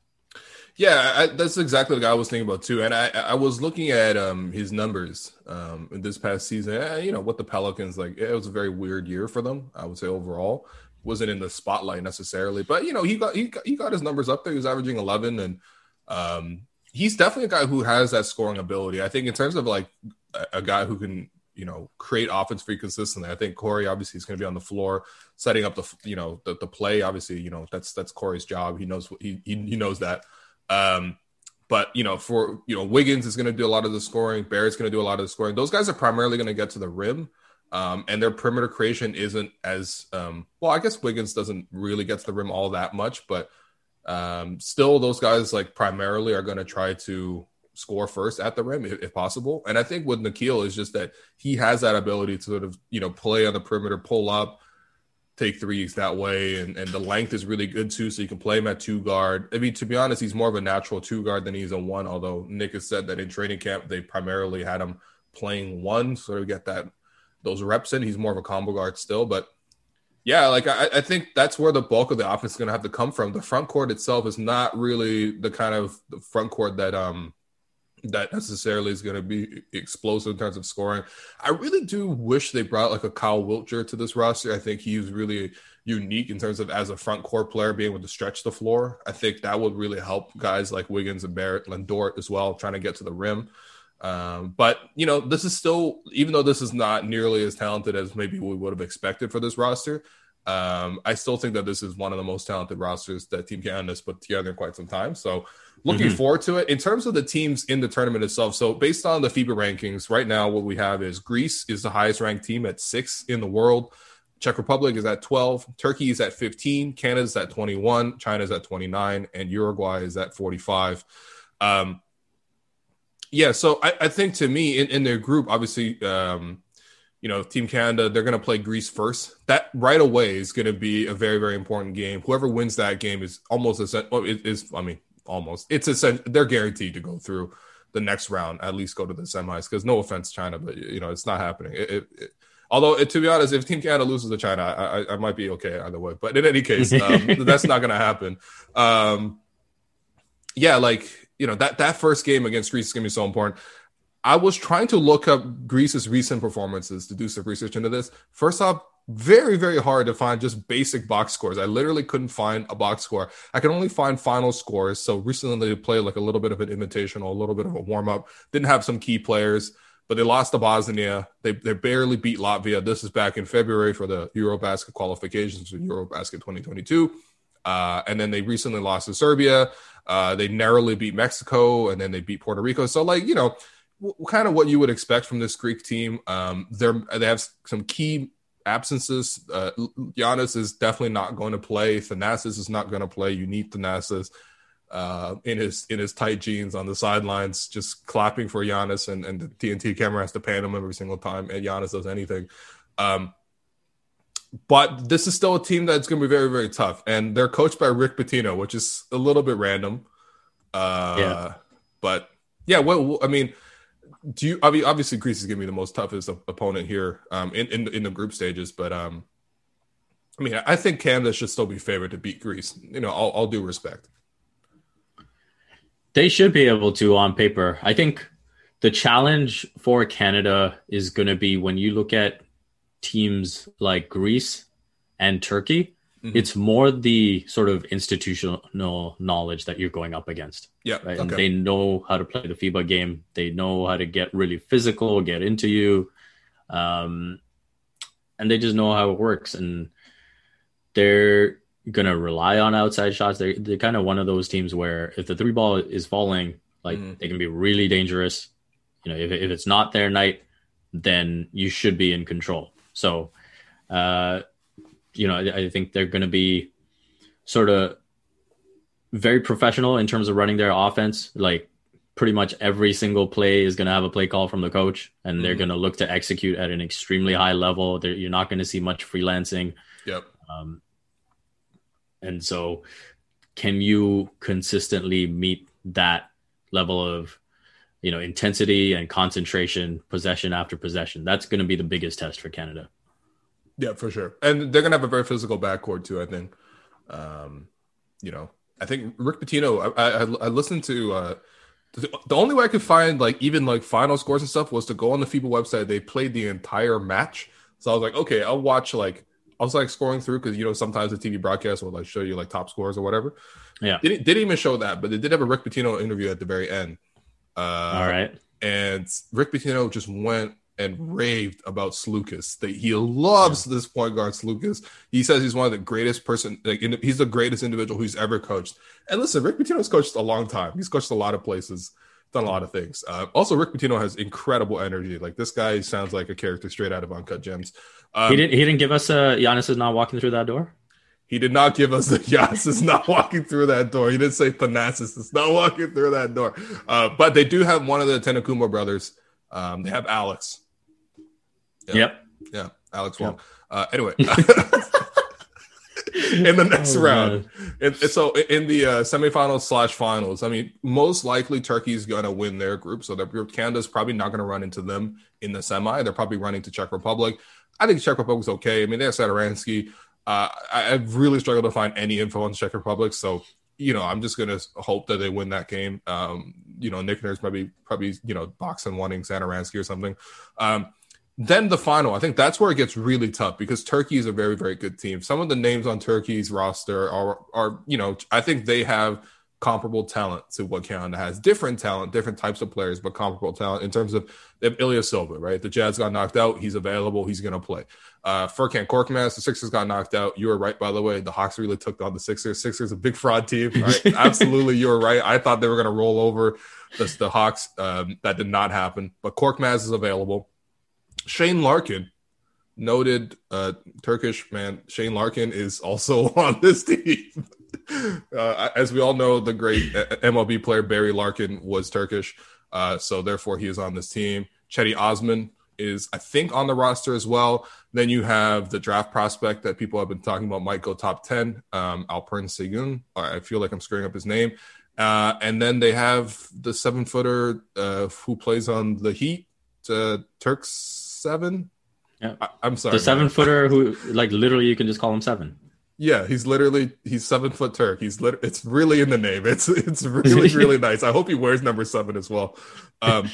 Yeah, I, that's exactly the guy I was thinking about too. And I, I was looking at um, his numbers um, this past season. Eh, you know, what the Pelicans like. It was a very weird year for them. I would say overall wasn't in the spotlight necessarily, but you know, he got he got, he got his numbers up there. He was averaging 11, and um, he's definitely a guy who has that scoring ability. I think in terms of like a, a guy who can you know create offense for you consistently. I think Cory obviously is going to be on the floor setting up the you know the, the play. Obviously, you know that's that's Cory's job. He knows he he, he knows that. Um, but you know, for you know, Wiggins is going to do a lot of the scoring. Barrett's going to do a lot of the scoring. Those guys are primarily going to get to the rim, um, and their perimeter creation isn't as um, well. I guess Wiggins doesn't really get to the rim all that much, but um, still, those guys like primarily are going to try to score first at the rim if, if, possible. And I think with Nickeil is just that he has that ability to sort of, you know, play on the perimeter, pull up, take threes that way. And, and the length is really good too. So you can play him at two guard. I mean, to be honest, he's more of a natural two guard than he's a one, although Nick has said that in training camp, they primarily had him playing one, sort of get that those reps in. He's more of a combo guard still, but yeah, like I, I, think that's where the bulk of the offense is going to have to come from. The front court itself is not really the kind of the front court that um that necessarily is going to be explosive in terms of scoring. I really do wish they brought like a Kyle Wiltjer to this roster. I think he's really unique in terms of as a front court player being able to stretch the floor. I think that would really help guys like Wiggins and Barrett, Lendort as well, trying to get to the rim. Um, but you know, this is still, even though this is not nearly as talented as maybe we would have expected for this roster. Um, I still think that this is one of the most talented rosters that Team Canada has put together in quite some time. So looking mm-hmm. forward to it. In terms of the teams in the tournament itself, so based on the FIBA rankings, right now what we have is Greece is the highest ranked team at six in the world. Czech Republic is at 12, Turkey is at 15, Canada's at 21, China's at 29, and Uruguay is at 45. Um, yeah, so I, I, think to me in, in their group, obviously, um, you know, Team Canada, they're going to play Greece first. That right away is going to be a very, very important game. Whoever wins that game is almost as well, it is. I mean, almost. It's a they're guaranteed to go through the next round, at least go to the semis. Because no offense, China, but you know it's not happening. It, it, it, although it, to be honest, if Team Canada loses to China, I, I, I might be okay either way. But in any case, um, that's not going to happen. Um, yeah, like you know that that first game against Greece is gonna be so important. I was trying to look up Greece's recent performances to do some research into this. First off, very very hard to find just basic box scores. I literally couldn't find a box score. I could only find final scores. So recently they played like a little bit of an invitational, a little bit of a warm up. Didn't have some key players, but they lost to Bosnia. They they barely beat Latvia. This is back in February for the EuroBasket qualifications for EuroBasket 2022. Uh, and then they recently lost to Serbia. Uh, they narrowly beat Mexico, and then they beat Puerto Rico. So like you know, w- kind of what you would expect from this Greek team. Um, they're they have some key absences. Uh, Giannis is definitely not going to play. Thanasis is not going to play. You need Thanasis uh, in his in his tight jeans on the sidelines, just clapping for Giannis, and, and the TNT camera has to pan him every single time, and Giannis does anything. Um, but this is still a team that's going to be very very tough, and they're coached by Rick Pitino, which is a little bit random. Uh, yeah. But yeah, well, I mean do you? I mean, obviously, Greece is going to be the most toughest opponent here um, in, in in the group stages. But um, I mean, I think Canada should still be favored to beat Greece. You know, all, all due respect. They should be able to on paper. I think the challenge for Canada is going to be when you look at teams like Greece and Turkey Mm-hmm. It's more the sort of institutional knowledge that you're going up against. Yeah. Right. Okay. And they know how to play the FIBA game. They know how to get really physical, get into you. Um, and they just know how it works. And they're going to rely on outside shots. They're, they're kind of one of those teams where if the three ball is falling, like mm. they can be really dangerous. You know, if, if it's not their night, then you should be in control. So, uh, you know, I, I think they're going to be sort of very professional in terms of running their offense. Like pretty much every single play is going to have a play call from the coach, and mm-hmm. they're going to look to execute at an extremely high level. They're, you're not going to see much freelancing. Yep. Um, and so, can you consistently meet that level of, you know, intensity and concentration, possession after possession? That's going to be the biggest test for Canada. Yeah, for sure. And they're gonna have a very physical backcourt too. I think. Um, you know, I think Rick Pitino. I I, I listened to. Uh, the only way I could find like even like final scores and stuff was to go on the FIBA website. They played the entire match, so I was like, okay, I'll watch like I was like scrolling through because you know sometimes the TV broadcast will like show you like top scores or whatever. Yeah, didn't didn't even show that, but they did have a Rick Pitino interview at the very end. Uh, All right, and Rick Pitino just went and raved about Sloukas. That he loves yeah. this point guard Sloukas. He says he's one of the greatest person. Like in, he's the greatest individual who's ever coached. And listen, Rick Pitino's coached a long time. He's coached a lot of places, done a lot of things. Uh, also, Rick Pitino has incredible energy. Like this guy sounds like a character straight out of Uncut Gems. Um, he didn't. He didn't give us. a Giannis is not walking through that door. He did not give us the Giannis is not walking through that door. He didn't say Thanasis is not walking through that door. Uh, but they do have one of the Antetokounmpo brothers. Um, they have Alex, yeah. Yep. Yeah. Alex Wong. Yep. Uh, anyway. in the next oh, round. And, so in the uh, semifinals slash finals, I mean, most likely Turkey's going to win their group. So their group, Canada's probably not going to run into them in the semi. They're probably running to Czech Republic. I think Czech Republic's okay. I mean, they have Satoransky. Uh, I, have really struggled to find any info on Czech Republic. So, you know, I'm just to hope that they win that game. Um, you know, Nick Nurse maybe, probably, you know, boxing wanting Satoransky or something. Um, then the final, I think that's where it gets really tough because Turkey is a very, very good team. Some of the names on Turkey's roster are, are you know, I think they have comparable talent to what Canada has. Different talent, different types of players, but comparable talent in terms of they have Ilyasova, right? The Jazz got knocked out. He's available. He's going to play. Uh, Furkan Korkmaz, the Sixers got knocked out. You were right, by the way. The Hawks really took on the Sixers. Sixers a big fraud team. Right? Absolutely, you were right. I thought they were going to roll over the, the Hawks. Um, that did not happen. But Korkmaz is available. Shane Larkin, noted uh, Turkish man, Shane Larkin is also on this team. Uh, as we all know, the great uh, MLB player Barry Larkin was Turkish, uh, so therefore he is on this team. Cedi Osman is, I think, on the roster as well. Then you have the draft prospect that people have been talking about might go top 10, um, Alperen Sengun. I feel like I'm screwing up his name. Uh, and then they have the seven footer uh, who plays on the Heat, uh, Yurtseven. Yeah, I, am sorry. The seven man. footer who, like, literally, you can just call him seven. Yeah, he's literally he's seven foot Turk. He's lit- it's really in the name. It's it's really really nice. I hope he wears number seven as well. Um,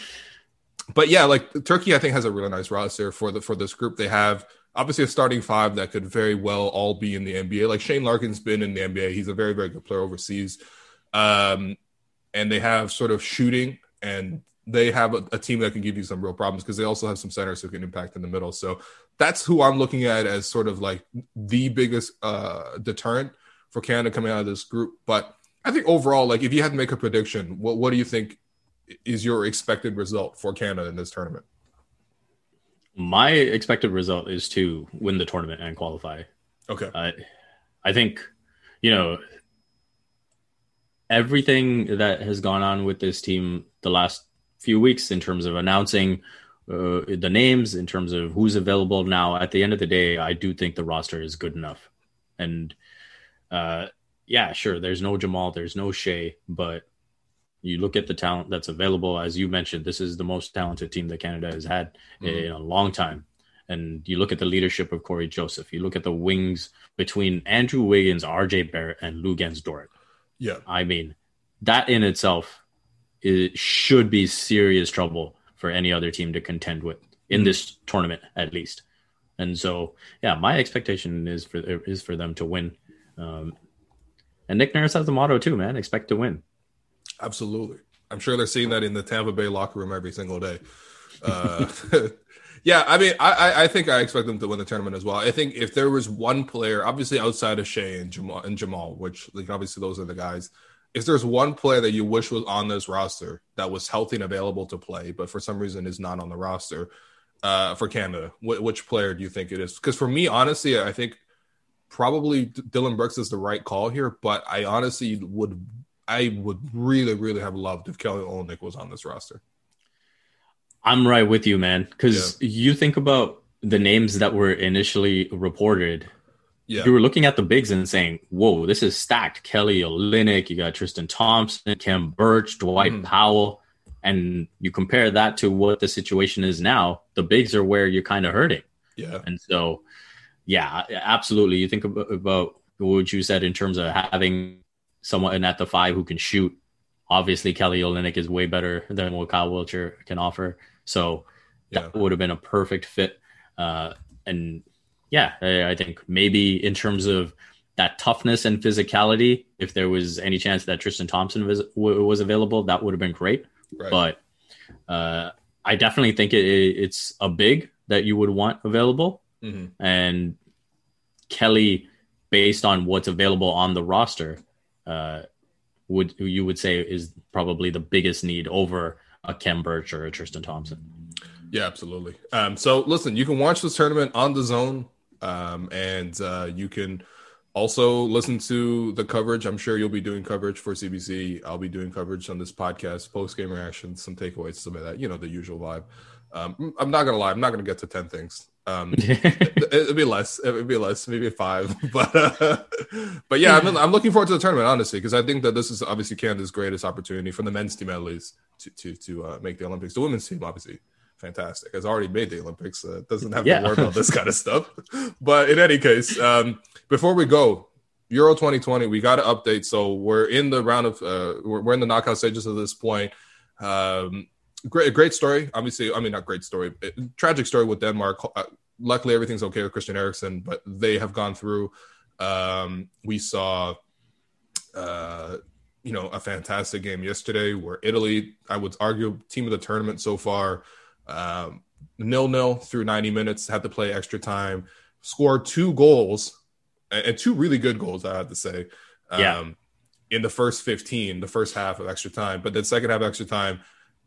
but yeah, like Turkey, I think has a really nice roster for the for this group. They have obviously a starting five that could very well all be in the NBA. Like Shane Larkin's been in the NBA. He's a very very good player overseas. Um, and they have sort of shooting and they have a, a team that can give you some real problems because they also have some centers who can impact in the middle. So that's who I'm looking at as sort of like the biggest uh, deterrent for Canada coming out of this group. But I think overall, like if you had to make a prediction, what what do you think is your expected result for Canada in this tournament? My expected result is to win the tournament and qualify. Okay. I I think you know everything that has gone on with this team the last few weeks in terms of announcing uh, the names, in terms of who's available now. At the end of the day, I do think the roster is good enough. And uh, yeah, sure, there's no Jamal, there's no Shai, but you look at the talent that's available. As you mentioned, this is the most talented team that Canada has had mm-hmm. in a long time. And you look at the leadership of Cory Joseph. You look at the wings between Andrew Wiggins, RJ Barrett, and Luguentz Dort. Yeah. I mean, that in itself it should be serious trouble for any other team to contend with in mm-hmm. this tournament at least. And so, yeah, my expectation is for is for them to win. Um, and Nick Nurse has the motto too, man: expect to win. Absolutely, I'm sure they're seeing that in the Tampa Bay locker room every single day. Uh, yeah, I mean, I, I think I expect them to win the tournament as well. I think if there was one player, obviously outside of Shai and Jamal, and Jamal, which like obviously those are the guys if there's one player that you wish was on this roster that was healthy and available to play, but for some reason is not on the roster uh, for Canada, wh- which player do you think it is? Because for me, honestly, I think probably Dillon Brooks is the right call here, but I honestly would, I would really, really have loved if Kelly Olynyk was on this roster. I'm right with you, man. Because yeah. you think about the names that were initially reported yeah. you were looking at the bigs and saying, "Whoa, this is stacked." Kelly Olynyk, you got Tristan Thompson, Khem Birch, Dwight mm. Powell, and you compare that to what the situation is now. The bigs are where you're kind of hurting. Yeah, and so, yeah, absolutely. You think about, about what you said in terms of having someone at the five who can shoot. Obviously, Kelly Olynyk is way better than what Kyle Wiltjer can offer. So that yeah. would have been a perfect fit. Uh, and yeah, I think maybe in terms of that toughness and physicality, if there was any chance that Tristan Thompson was was available, that would have been great. Right. But uh, I definitely think it, it's a big that you would want available, mm-hmm. and Kelly, based on what's available on the roster, uh, would you would say is probably the biggest need over a Khem Birch or a Tristan Thompson. Yeah, absolutely. Um, so listen, you can watch this tournament on DAZN um, and uh, you can also listen to the coverage. I'm sure you'll be doing coverage for CBC. I'll be doing coverage on this podcast, post game reactions, some takeaways, some of that, you know, the usual vibe. Um, I'm not gonna lie, I'm not gonna get to ten things. Um, it, would be less. It'd be less, maybe five. But uh, but yeah, I'm, I'm looking forward to the tournament honestly because I think that this is obviously Canada's greatest opportunity for the men's team at least to to to uh, make the Olympics. The women's team obviously fantastic. Has already made the Olympics. Uh, doesn't have yeah. to worry about this kind of stuff. But in any case, um, before we go, Euro 2020, we got to update. So we're in the round of uh, we're, we're in the knockout stages at this point. Um, great, great story. Obviously, I mean not great story. tragic story with Denmark. Uh, luckily, everything's okay with Christian Eriksen, but they have gone through. Um, we saw. Uh, you know, a fantastic game yesterday where Italy, I would argue, team of the tournament so far, um, nil nil through 90 minutes, had to play extra time, scored two goals and two really good goals, I have to say. Um, yeah. In the first 15, the first half of extra time, but then second half extra time,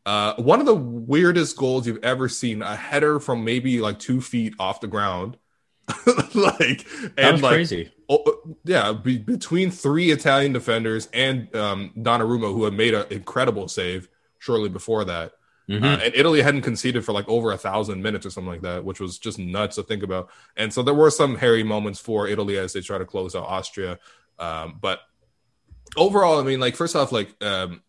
uh, one of the weirdest goals you've ever seen a header from maybe like two feet off the ground. like and like crazy. Oh, yeah, be, between three Italian defenders and um, Donnarumma, who had made an incredible save shortly before that. Mm-hmm. Uh, and Italy hadn't conceded for like over a thousand minutes or something like that, which was just nuts to think about. And so there were some hairy moments for Italy as they try to close out Austria. Um, but overall, I mean, like first off, like um,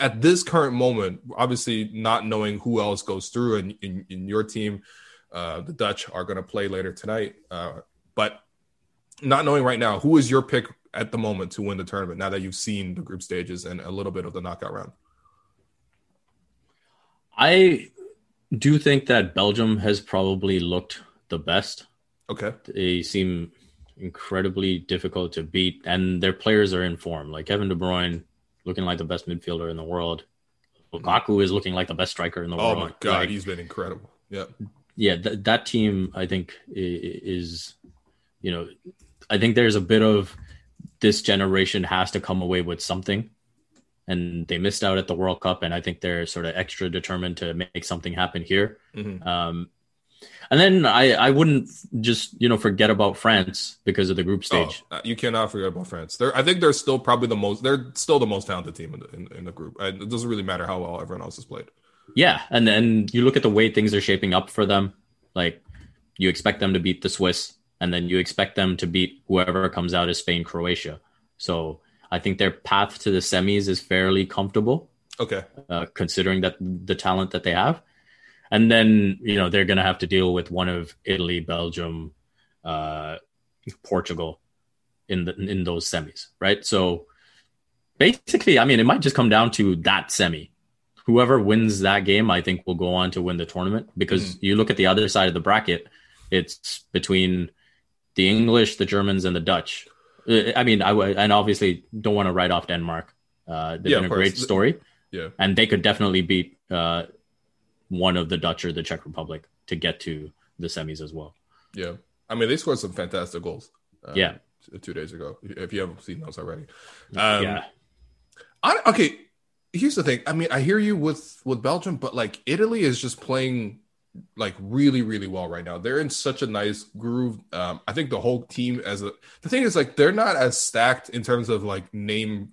at this current moment, obviously not knowing who else goes through, and in, in your team, uh, the Dutch are going to play later tonight. Uh, but not knowing right now, who is your pick at the moment to win the tournament? Now that you've seen the group stages and a little bit of the knockout round. I do think that Belgium has probably looked the best. Okay. They seem incredibly difficult to beat, and their players are in form. Like Kevin De Bruyne, looking like the best midfielder in the world. Lukaku is looking like the best striker in the oh world. Oh my god, like, he's been incredible. Yeah. Yeah, th- that team I think is, you know, I think there's a bit of this generation has to come away with something and they missed out at the World Cup, and I think they're sort of extra determined to make something happen here. Mm-hmm. Um, and then I, I wouldn't just you know forget about France because of the group stage. Oh, you cannot forget about France. They're, I think they're still probably the most. They're still the most talented team in the, in, in the group. It doesn't really matter how well everyone else has played. Yeah, and then you look at the way things are shaping up for them. Like you expect them to beat the Swiss, and then you expect them to beat whoever comes out as Spain, Croatia. So I think their path to the semis is fairly comfortable. Okay. Uh, considering that the talent that they have. And then, you know, they're going to have to deal with one of Italy, Belgium, uh, Portugal in the, in those semis, right? So basically, I mean, it might just come down to that semi. Whoever wins that game, I think will go on to win the tournament because mm. you look at the other side of the bracket, it's between the English, the Germans, and the Dutch. I mean, I and obviously don't want to write off Denmark. Uh, they've yeah, been a great story. Yeah, and they could definitely beat uh, one of the Dutch or the Czech Republic to get to the semis as well. Yeah, I mean, they scored some fantastic goals. Um, yeah, two days ago. If you haven't seen those already, um, yeah. I, okay, here's the thing. I mean, I hear you with with Belgium, but like Italy is just playing like really really well right now. They're in such a nice groove. Um i think the whole team as a the thing is like they're not as stacked in terms of like name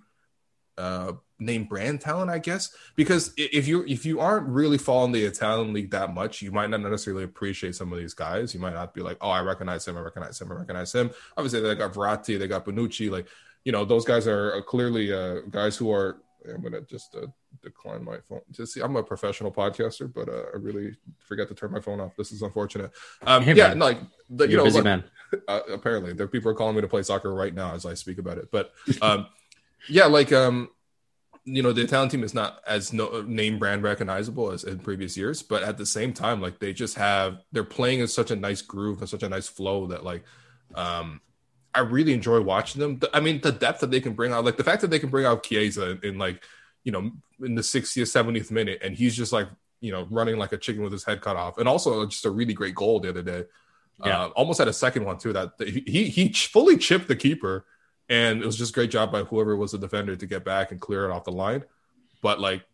uh name brand talent i guess. Because if you if you aren't really following the italian league that much you might not necessarily appreciate some of these guys. You might not be like oh i recognize him i recognize him i recognize him. Obviously they got Verratti, they got Bonucci like you know those guys are clearly uh guys who are I'm gonna just uh, decline my phone. Just see, I'm a professional podcaster, but uh, I really forget to turn my phone off. This is unfortunate. Um, hey, yeah, like the, you You're know, busy like, man. Uh, apparently, there people are calling me to play soccer right now as I speak about it. But um, yeah, like um, you know, the Italian team is not as no name brand recognizable as in previous years, but at the same time, like they just have they're playing in such a nice groove and such a nice flow that like um I really enjoy watching them. I mean, the depth that they can bring out, like the fact that they can bring out Chiesa in, in like, you know, in the 60th, 70th minute, and he's just like, you know, running like a chicken with his head cut off, and also just a really great goal the other day. Yeah. Uh, almost had a second one too. That he he fully chipped the keeper, and it was just great job by whoever was the defender to get back and clear it off the line. But like,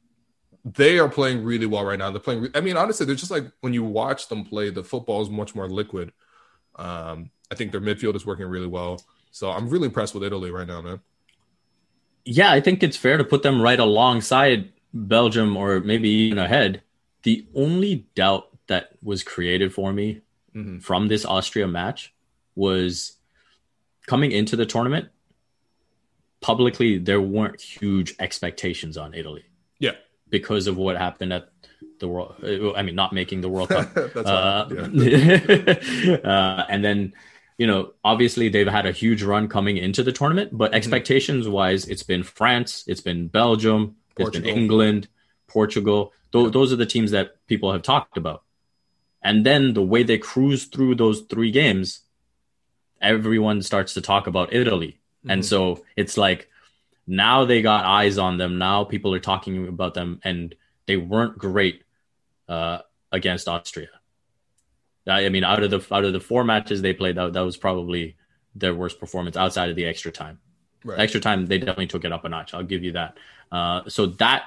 they are playing really well right now. They're playing. I mean, honestly, they're just like when you watch them play, the football is much more liquid. Um, I think their midfield is working really well. So I'm really impressed with Italy right now, man. Yeah, I think it's fair to put them right alongside Belgium or maybe even ahead. The only doubt that was created for me mm-hmm. from this Austria match was coming into the tournament. Publicly, there weren't huge expectations on Italy. Yeah. Because of what happened at the world. I mean, not making the World Cup. uh, uh, and then you know, obviously they've had a huge run coming into the tournament, but mm-hmm. expectations wise, it's been France, it's been Belgium, Portugal. it's been England, Portugal. Th- yeah. Those are the teams that people have talked about. And then the way they cruise through those three games, everyone starts to talk about Italy. Mm-hmm. And so it's like now they got eyes on them. Now people are talking about them, and they weren't great uh, against Austria. I mean, out of the out of the four matches they played, that that was probably their worst performance outside of the extra time. Right. Extra time, they definitely took it up a notch. I'll give you that. Uh, so that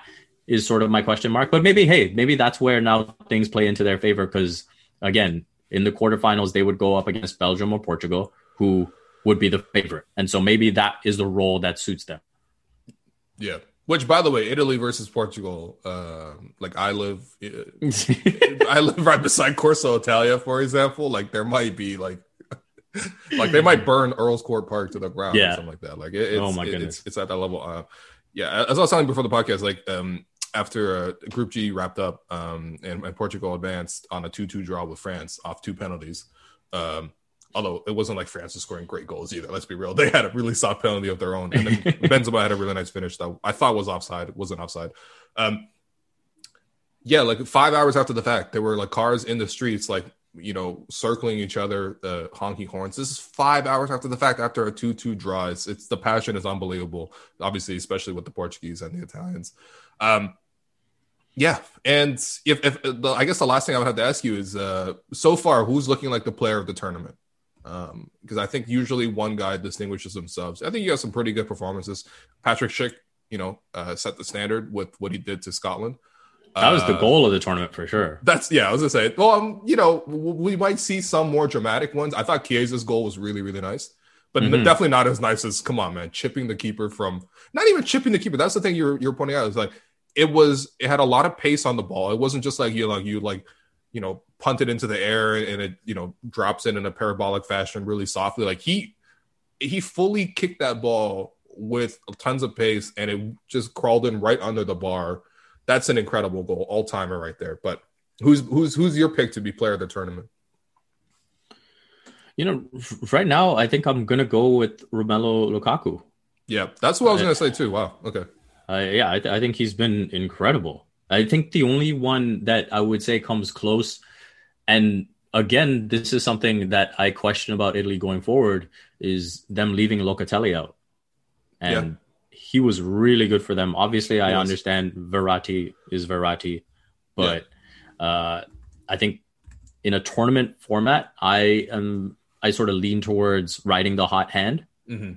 is sort of my question mark. But maybe, hey, maybe that's where now things play into their favor because again, in the quarterfinals, they would go up against Belgium or Portugal, who would be the favorite, and so maybe that is the role that suits them. Yeah, which, by the way, Italy versus Portugal. Uh, like I live, I live right beside Corso Italia, for example. Like there might be like, like they might burn Earlscourt Park to the ground yeah. or something like that. Like it, it's, oh my goodness, it's, it's, at that level. Uh, yeah, as I was telling before the podcast, like um, after uh, Group G wrapped up um, and, and, Portugal advanced on a two-two draw with France off two penalties. Um, Although it wasn't like France was scoring great goals either. Let's be real; they had a really soft penalty of their own, and then Benzema had a really nice finish that I thought was offside. It wasn't offside. Um, yeah, like five hours after the fact, there were like cars in the streets, like you know, circling each other, the uh, honking horns. This is five hours after the fact, after a two-two draw. It's, it's the passion is unbelievable. Obviously, especially with the Portuguese and the Italians. Um, yeah, and if, if the, I guess the last thing I would have to ask you is, uh, so far, who's looking like the player of the tournament? Um, because I think usually one guy distinguishes themselves. I think you have some pretty good performances. Patrick Schick, you know, uh, set the standard with what he did to Scotland. That was the uh, goal of the tournament for sure. That's yeah. I was gonna say. Well, um, you know, we might see some more dramatic ones. I thought Chiesa's goal was really, really nice, but mm-hmm. definitely not as nice as come on, man, chipping the keeper from not even chipping the keeper. That's the thing you're you're pointing out. Is like it was it had a lot of pace on the ball. It wasn't just like you like you like you know punt it into the air and it you know drops in in a parabolic fashion really softly. Like he he fully kicked that ball with tons of pace and it just crawled in right under the bar. That's an incredible goal, all timer right there. But who's who's who's your pick to be player of the tournament? You know, right now I think I'm gonna go with Romelu Lukaku. Yeah, that's what I was gonna say too. Wow. Okay. Uh, yeah, I, th- I, think he's been incredible. I think the only one that I would say comes close, and again, this is something that I question about Italy going forward, is them leaving Locatelli out. And yeah. he was really good for them. Obviously, I understand Verratti is Verratti, but yeah. uh, I think in a tournament format, I am I sort of lean towards riding the hot hand. Mm-hmm.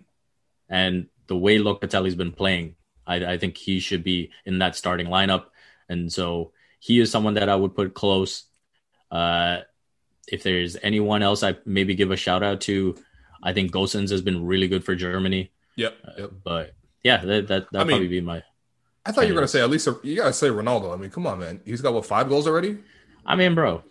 And the way Locatelli's been playing, I, I think he should be in that starting lineup. And so he is someone that I would put close. Uh, if there's anyone else, I maybe give a shout out to. I think Gosens has been really good for Germany. Yep. yep. Uh, but yeah, that that that probably be my. I thought you were gonna say at least a, you gotta say Ronaldo. I mean, come on, man. He's got what five goals already. I mean, bro,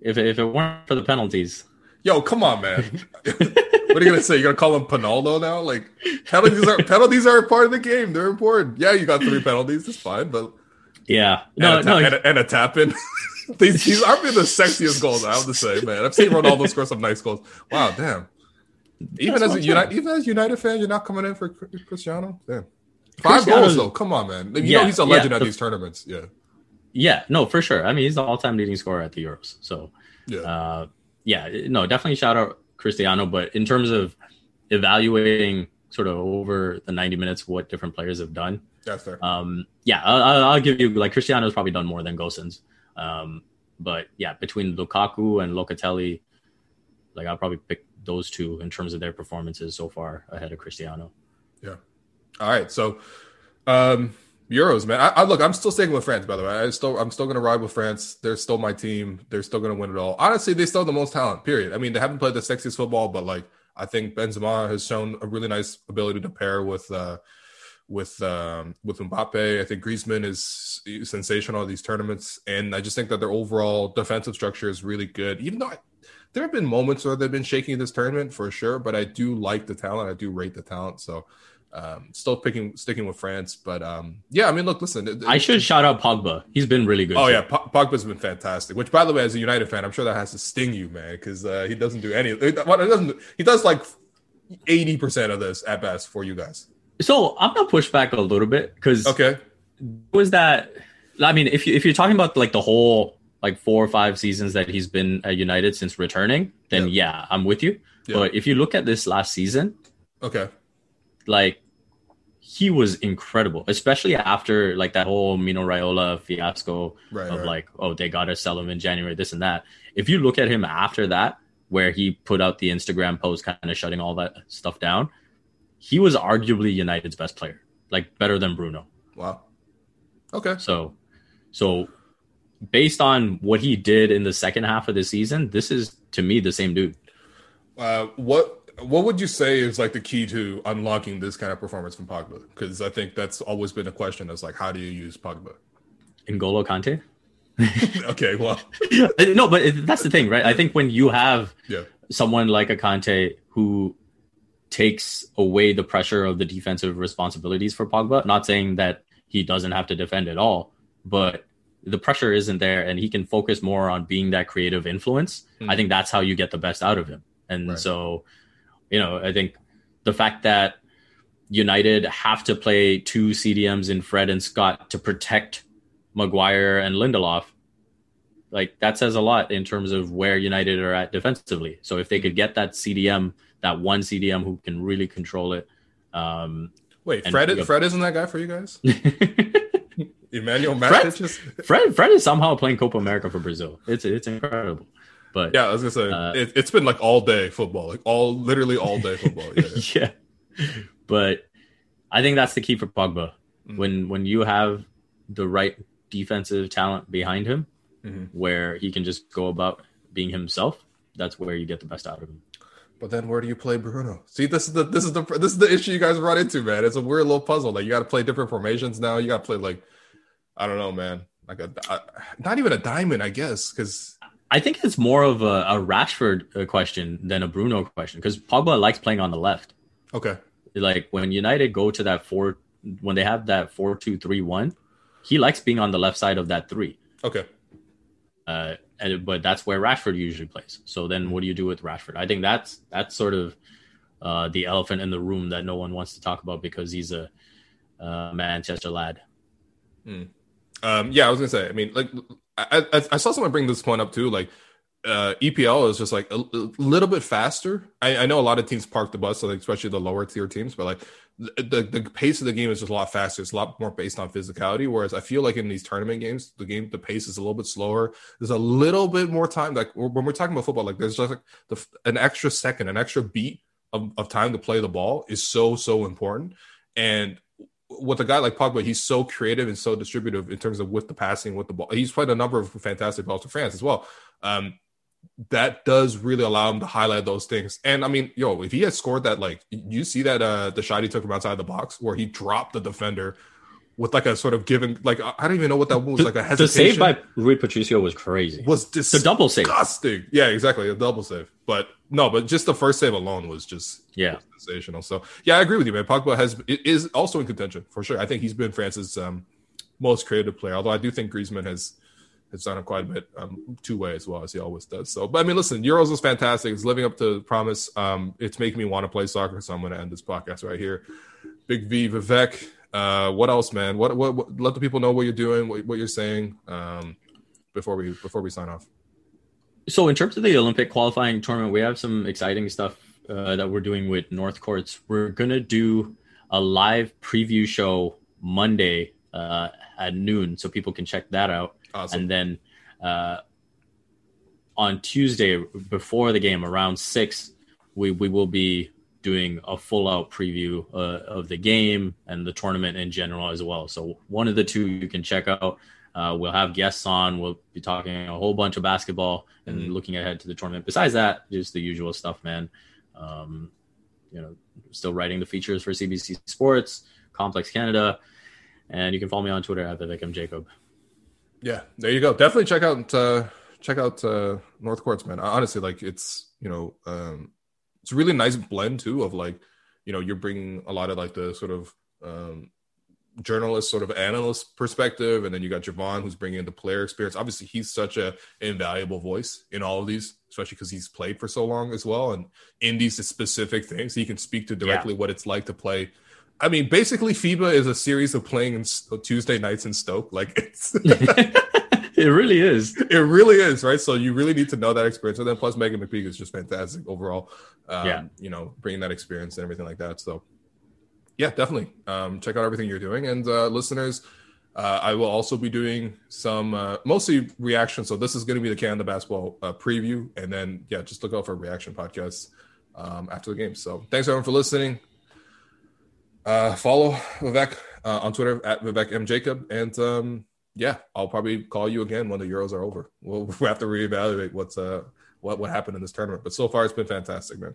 if if it weren't for the penalties, yo, come on, man. what are you gonna say? You're gonna call him Pinaldo now? Like penalties are penalties are a part of the game. They're important. Yeah, you got three penalties. It's fine, but yeah, no, and a, no, and a, and a tap in. these, these aren't the sexiest goals. I have to say, man. I've seen Ronaldo score some nice goals. Wow, damn. Even That's as a United, even as United fan, you're not coming in for Cristiano. Damn, five goals though. Come on, man. You yeah, know he's a legend yeah, at these tournaments. Yeah. Yeah, no, for sure. I mean, he's the all-time leading scorer at the Euros. So, yeah, uh, yeah, no, definitely shout out Cristiano, but in terms of evaluating sort of over the 90 minutes what different players have done, that's fair. Um, yeah, I'll, I'll, give you like Cristiano's probably done more than Gosens. Um, but yeah, between Lukaku and Locatelli, like I'll probably pick those two in terms of their performances so far ahead of Cristiano. Yeah. All right. So, um, Euros, man. I, I, look. I'm still sticking with France. By the way, I still I'm still gonna ride with France. They're still my team. They're still gonna win it all. Honestly, they still have the most talent. Period. I mean, they haven't played the sexiest football, but like I think Benzema has shown a really nice ability to pair with uh, with um, with Mbappe. I think Griezmann is sensational at these tournaments, and I just think that their overall defensive structure is really good. Even though I, there have been moments where they've been shaking this tournament for sure, but I do like the talent. I do rate the talent. So um, still picking, sticking with France, but um, yeah, I mean, look, listen. It, I should shout out Pogba. He's been really good. Oh too. yeah, P- Pogba's been fantastic. Which, by the way, as a United fan, I'm sure that has to sting you, man, because uh, he doesn't do any. Well, it doesn't. He does like eighty percent of this at best for you guys. So I'm gonna push back a little bit because okay, was that? I mean, if you if you're talking about like the whole like four or five seasons that he's been at United since returning, then yeah, yeah I'm with you. Yeah. But if you look at this last season, okay, like he was incredible, especially after like that whole Mino Raiola fiasco right, of right. like, oh, they got to sell him in January, this and that. If you look at him after that, where he put out the Instagram post kind of shutting all that stuff down, he was arguably United's best player, like better than Bruno. Wow. Okay. So, so based on what he did in the second half of the season, this is to me the same dude. Uh, what what would you say is like the key to unlocking this kind of performance from Pogba? Because I think that's always been a question. Is like, how do you use Pogba? N'Golo Kante. okay, well, no, but that's the thing, right? I think when you have yeah. someone like a Kante who takes away the pressure of the defensive responsibilities for Pogba, not saying that he doesn't have to defend at all, but the pressure isn't there and he can focus more on being that creative influence. Mm. I think that's how you get the best out of him. And Right. so, you know, I think the fact that United have to play two CDMs in Fred and Scott to protect Maguire and Lindelof, like that says a lot in terms of where United are at defensively. So if they could get that CDM, that one CDM who can really control it, um, Wait, Fred, we Fred isn't that guy for you guys? Emmanuel Fred- is. Fred Fred is somehow playing Copa America for Brazil. It's it's incredible. But Yeah, I was gonna say Uh, it, it's been like all day football, like all literally all day football. Yeah, yeah. yeah. But I think that's the key for Pogba. Mhm. When when you have the right defensive talent behind him, Mhm. where he can just go about being himself, that's where you get the best out of him. But then where do you play Bruno? See, this is the this is the this is the issue you guys run into, man. It's a weird little puzzle. Like you got to play different formations now. You got to play like I don't know, man. Like a not even a diamond, I guess, because I think it's more of a, a Rashford uh, question than a Bruno question because Pogba likes playing on the left. okay, Like when United go to that four, when they have that four two three one, he likes being on the left side of that three. okay, Uh, and, but that's where Rashford usually plays. So then, what do you do with Rashford? I think that's that's sort of uh, the elephant in the room that no one wants to talk about because he's a uh, Manchester lad. um, yeah. I was gonna say. I mean, like I, I, I saw someone bring this point up too. Like uh, EPL is just like a, a little bit faster. I, I know a lot of teams park the bus, so like, especially the lower tier teams, but like the, the the pace of the game is just a lot faster. It's a lot more based on physicality. Whereas I feel like in these tournament games, the game the pace is a little bit slower. There's a little bit more time. Like when we're talking about football, like there's just like the, an extra second, an extra beat of, of time to play the ball is so so important. And with a guy like Pogba, he's so creative and so distributive in terms of with the passing, with the ball. He's played a number of fantastic balls for France as well. Um, that does really allow him to highlight those things. And I mean, yo, if he had scored that, like you see that uh the shot he took from outside the box where he dropped the defender with like a sort of given, like I don't even know what that was, like a hesitation. The save by Rui Patricio was crazy. was the double save. disgusting. Yeah, exactly, a double save. But no, but just the first save alone was just Yeah. sensational. So yeah, I agree with you, man. Pogba has is also in contention for sure. I think he's been France's um, most creative player. Although I do think Griezmann has has done it quite a bit um, two way as well as he always does. So, but I mean, listen, Euros was fantastic. It's living up to the promise. Um, it's making me want to play soccer. So I'm going to end this podcast right here. Big V Vivek. Uh, what else, man? What, what, what? Let the people know what you're doing, what, what you're saying. Um, before we before we sign off. So in terms of the Olympic qualifying tournament, we have some exciting stuff uh, that we're doing with North Courts. We're gonna do a live preview show Monday uh, at noon, so people can check that out. Awesome. And then uh, on Tuesday before the game, around six, we we will be doing a full out preview uh, of the game and the tournament in general as well. So one of the two you can check out. Uh, we'll have guests on. We'll be talking a whole bunch of basketball and Mhm. looking ahead to the tournament. Besides that, just the usual stuff, man. Um, you know, still writing the features for CBC Sports, Complex Canada, and you can follow me on Twitter at M Jacob. Yeah, there you go. Definitely check out uh check out uh North Courts, man. Honestly, like it's you know um it's a really nice blend too of like you know you're bringing a lot of like the sort of um journalist sort of analyst perspective and then you got Jevohn who's bringing in the player experience obviously he's such a invaluable voice in all of these especially because he's played for so long as well and in these specific things he can speak to directly what it's like to play I mean, basically, FIBA is a series of playing in Tuesday nights in Stoke. Like it's, it really is. it really is, right? So you really need to know that experience. And then plus Meghan McPeak is just fantastic overall. Um, Yeah. You know, bringing that experience and everything like that. So yeah, definitely. Um, check out everything you're doing. And uh, listeners, uh, I will also be doing some uh, mostly reaction. So this is going to be the Canada basketball uh, preview. And then, yeah, just look out for reaction podcasts um, after the game. So thanks everyone for listening. Uh, follow Vivek uh, on Twitter at Vivek M Jacob, and um, yeah, I'll probably call you again when the Euros are over. We'll, we'll have to reevaluate what's uh what what happened in this tournament. But so far, it's been fantastic, man.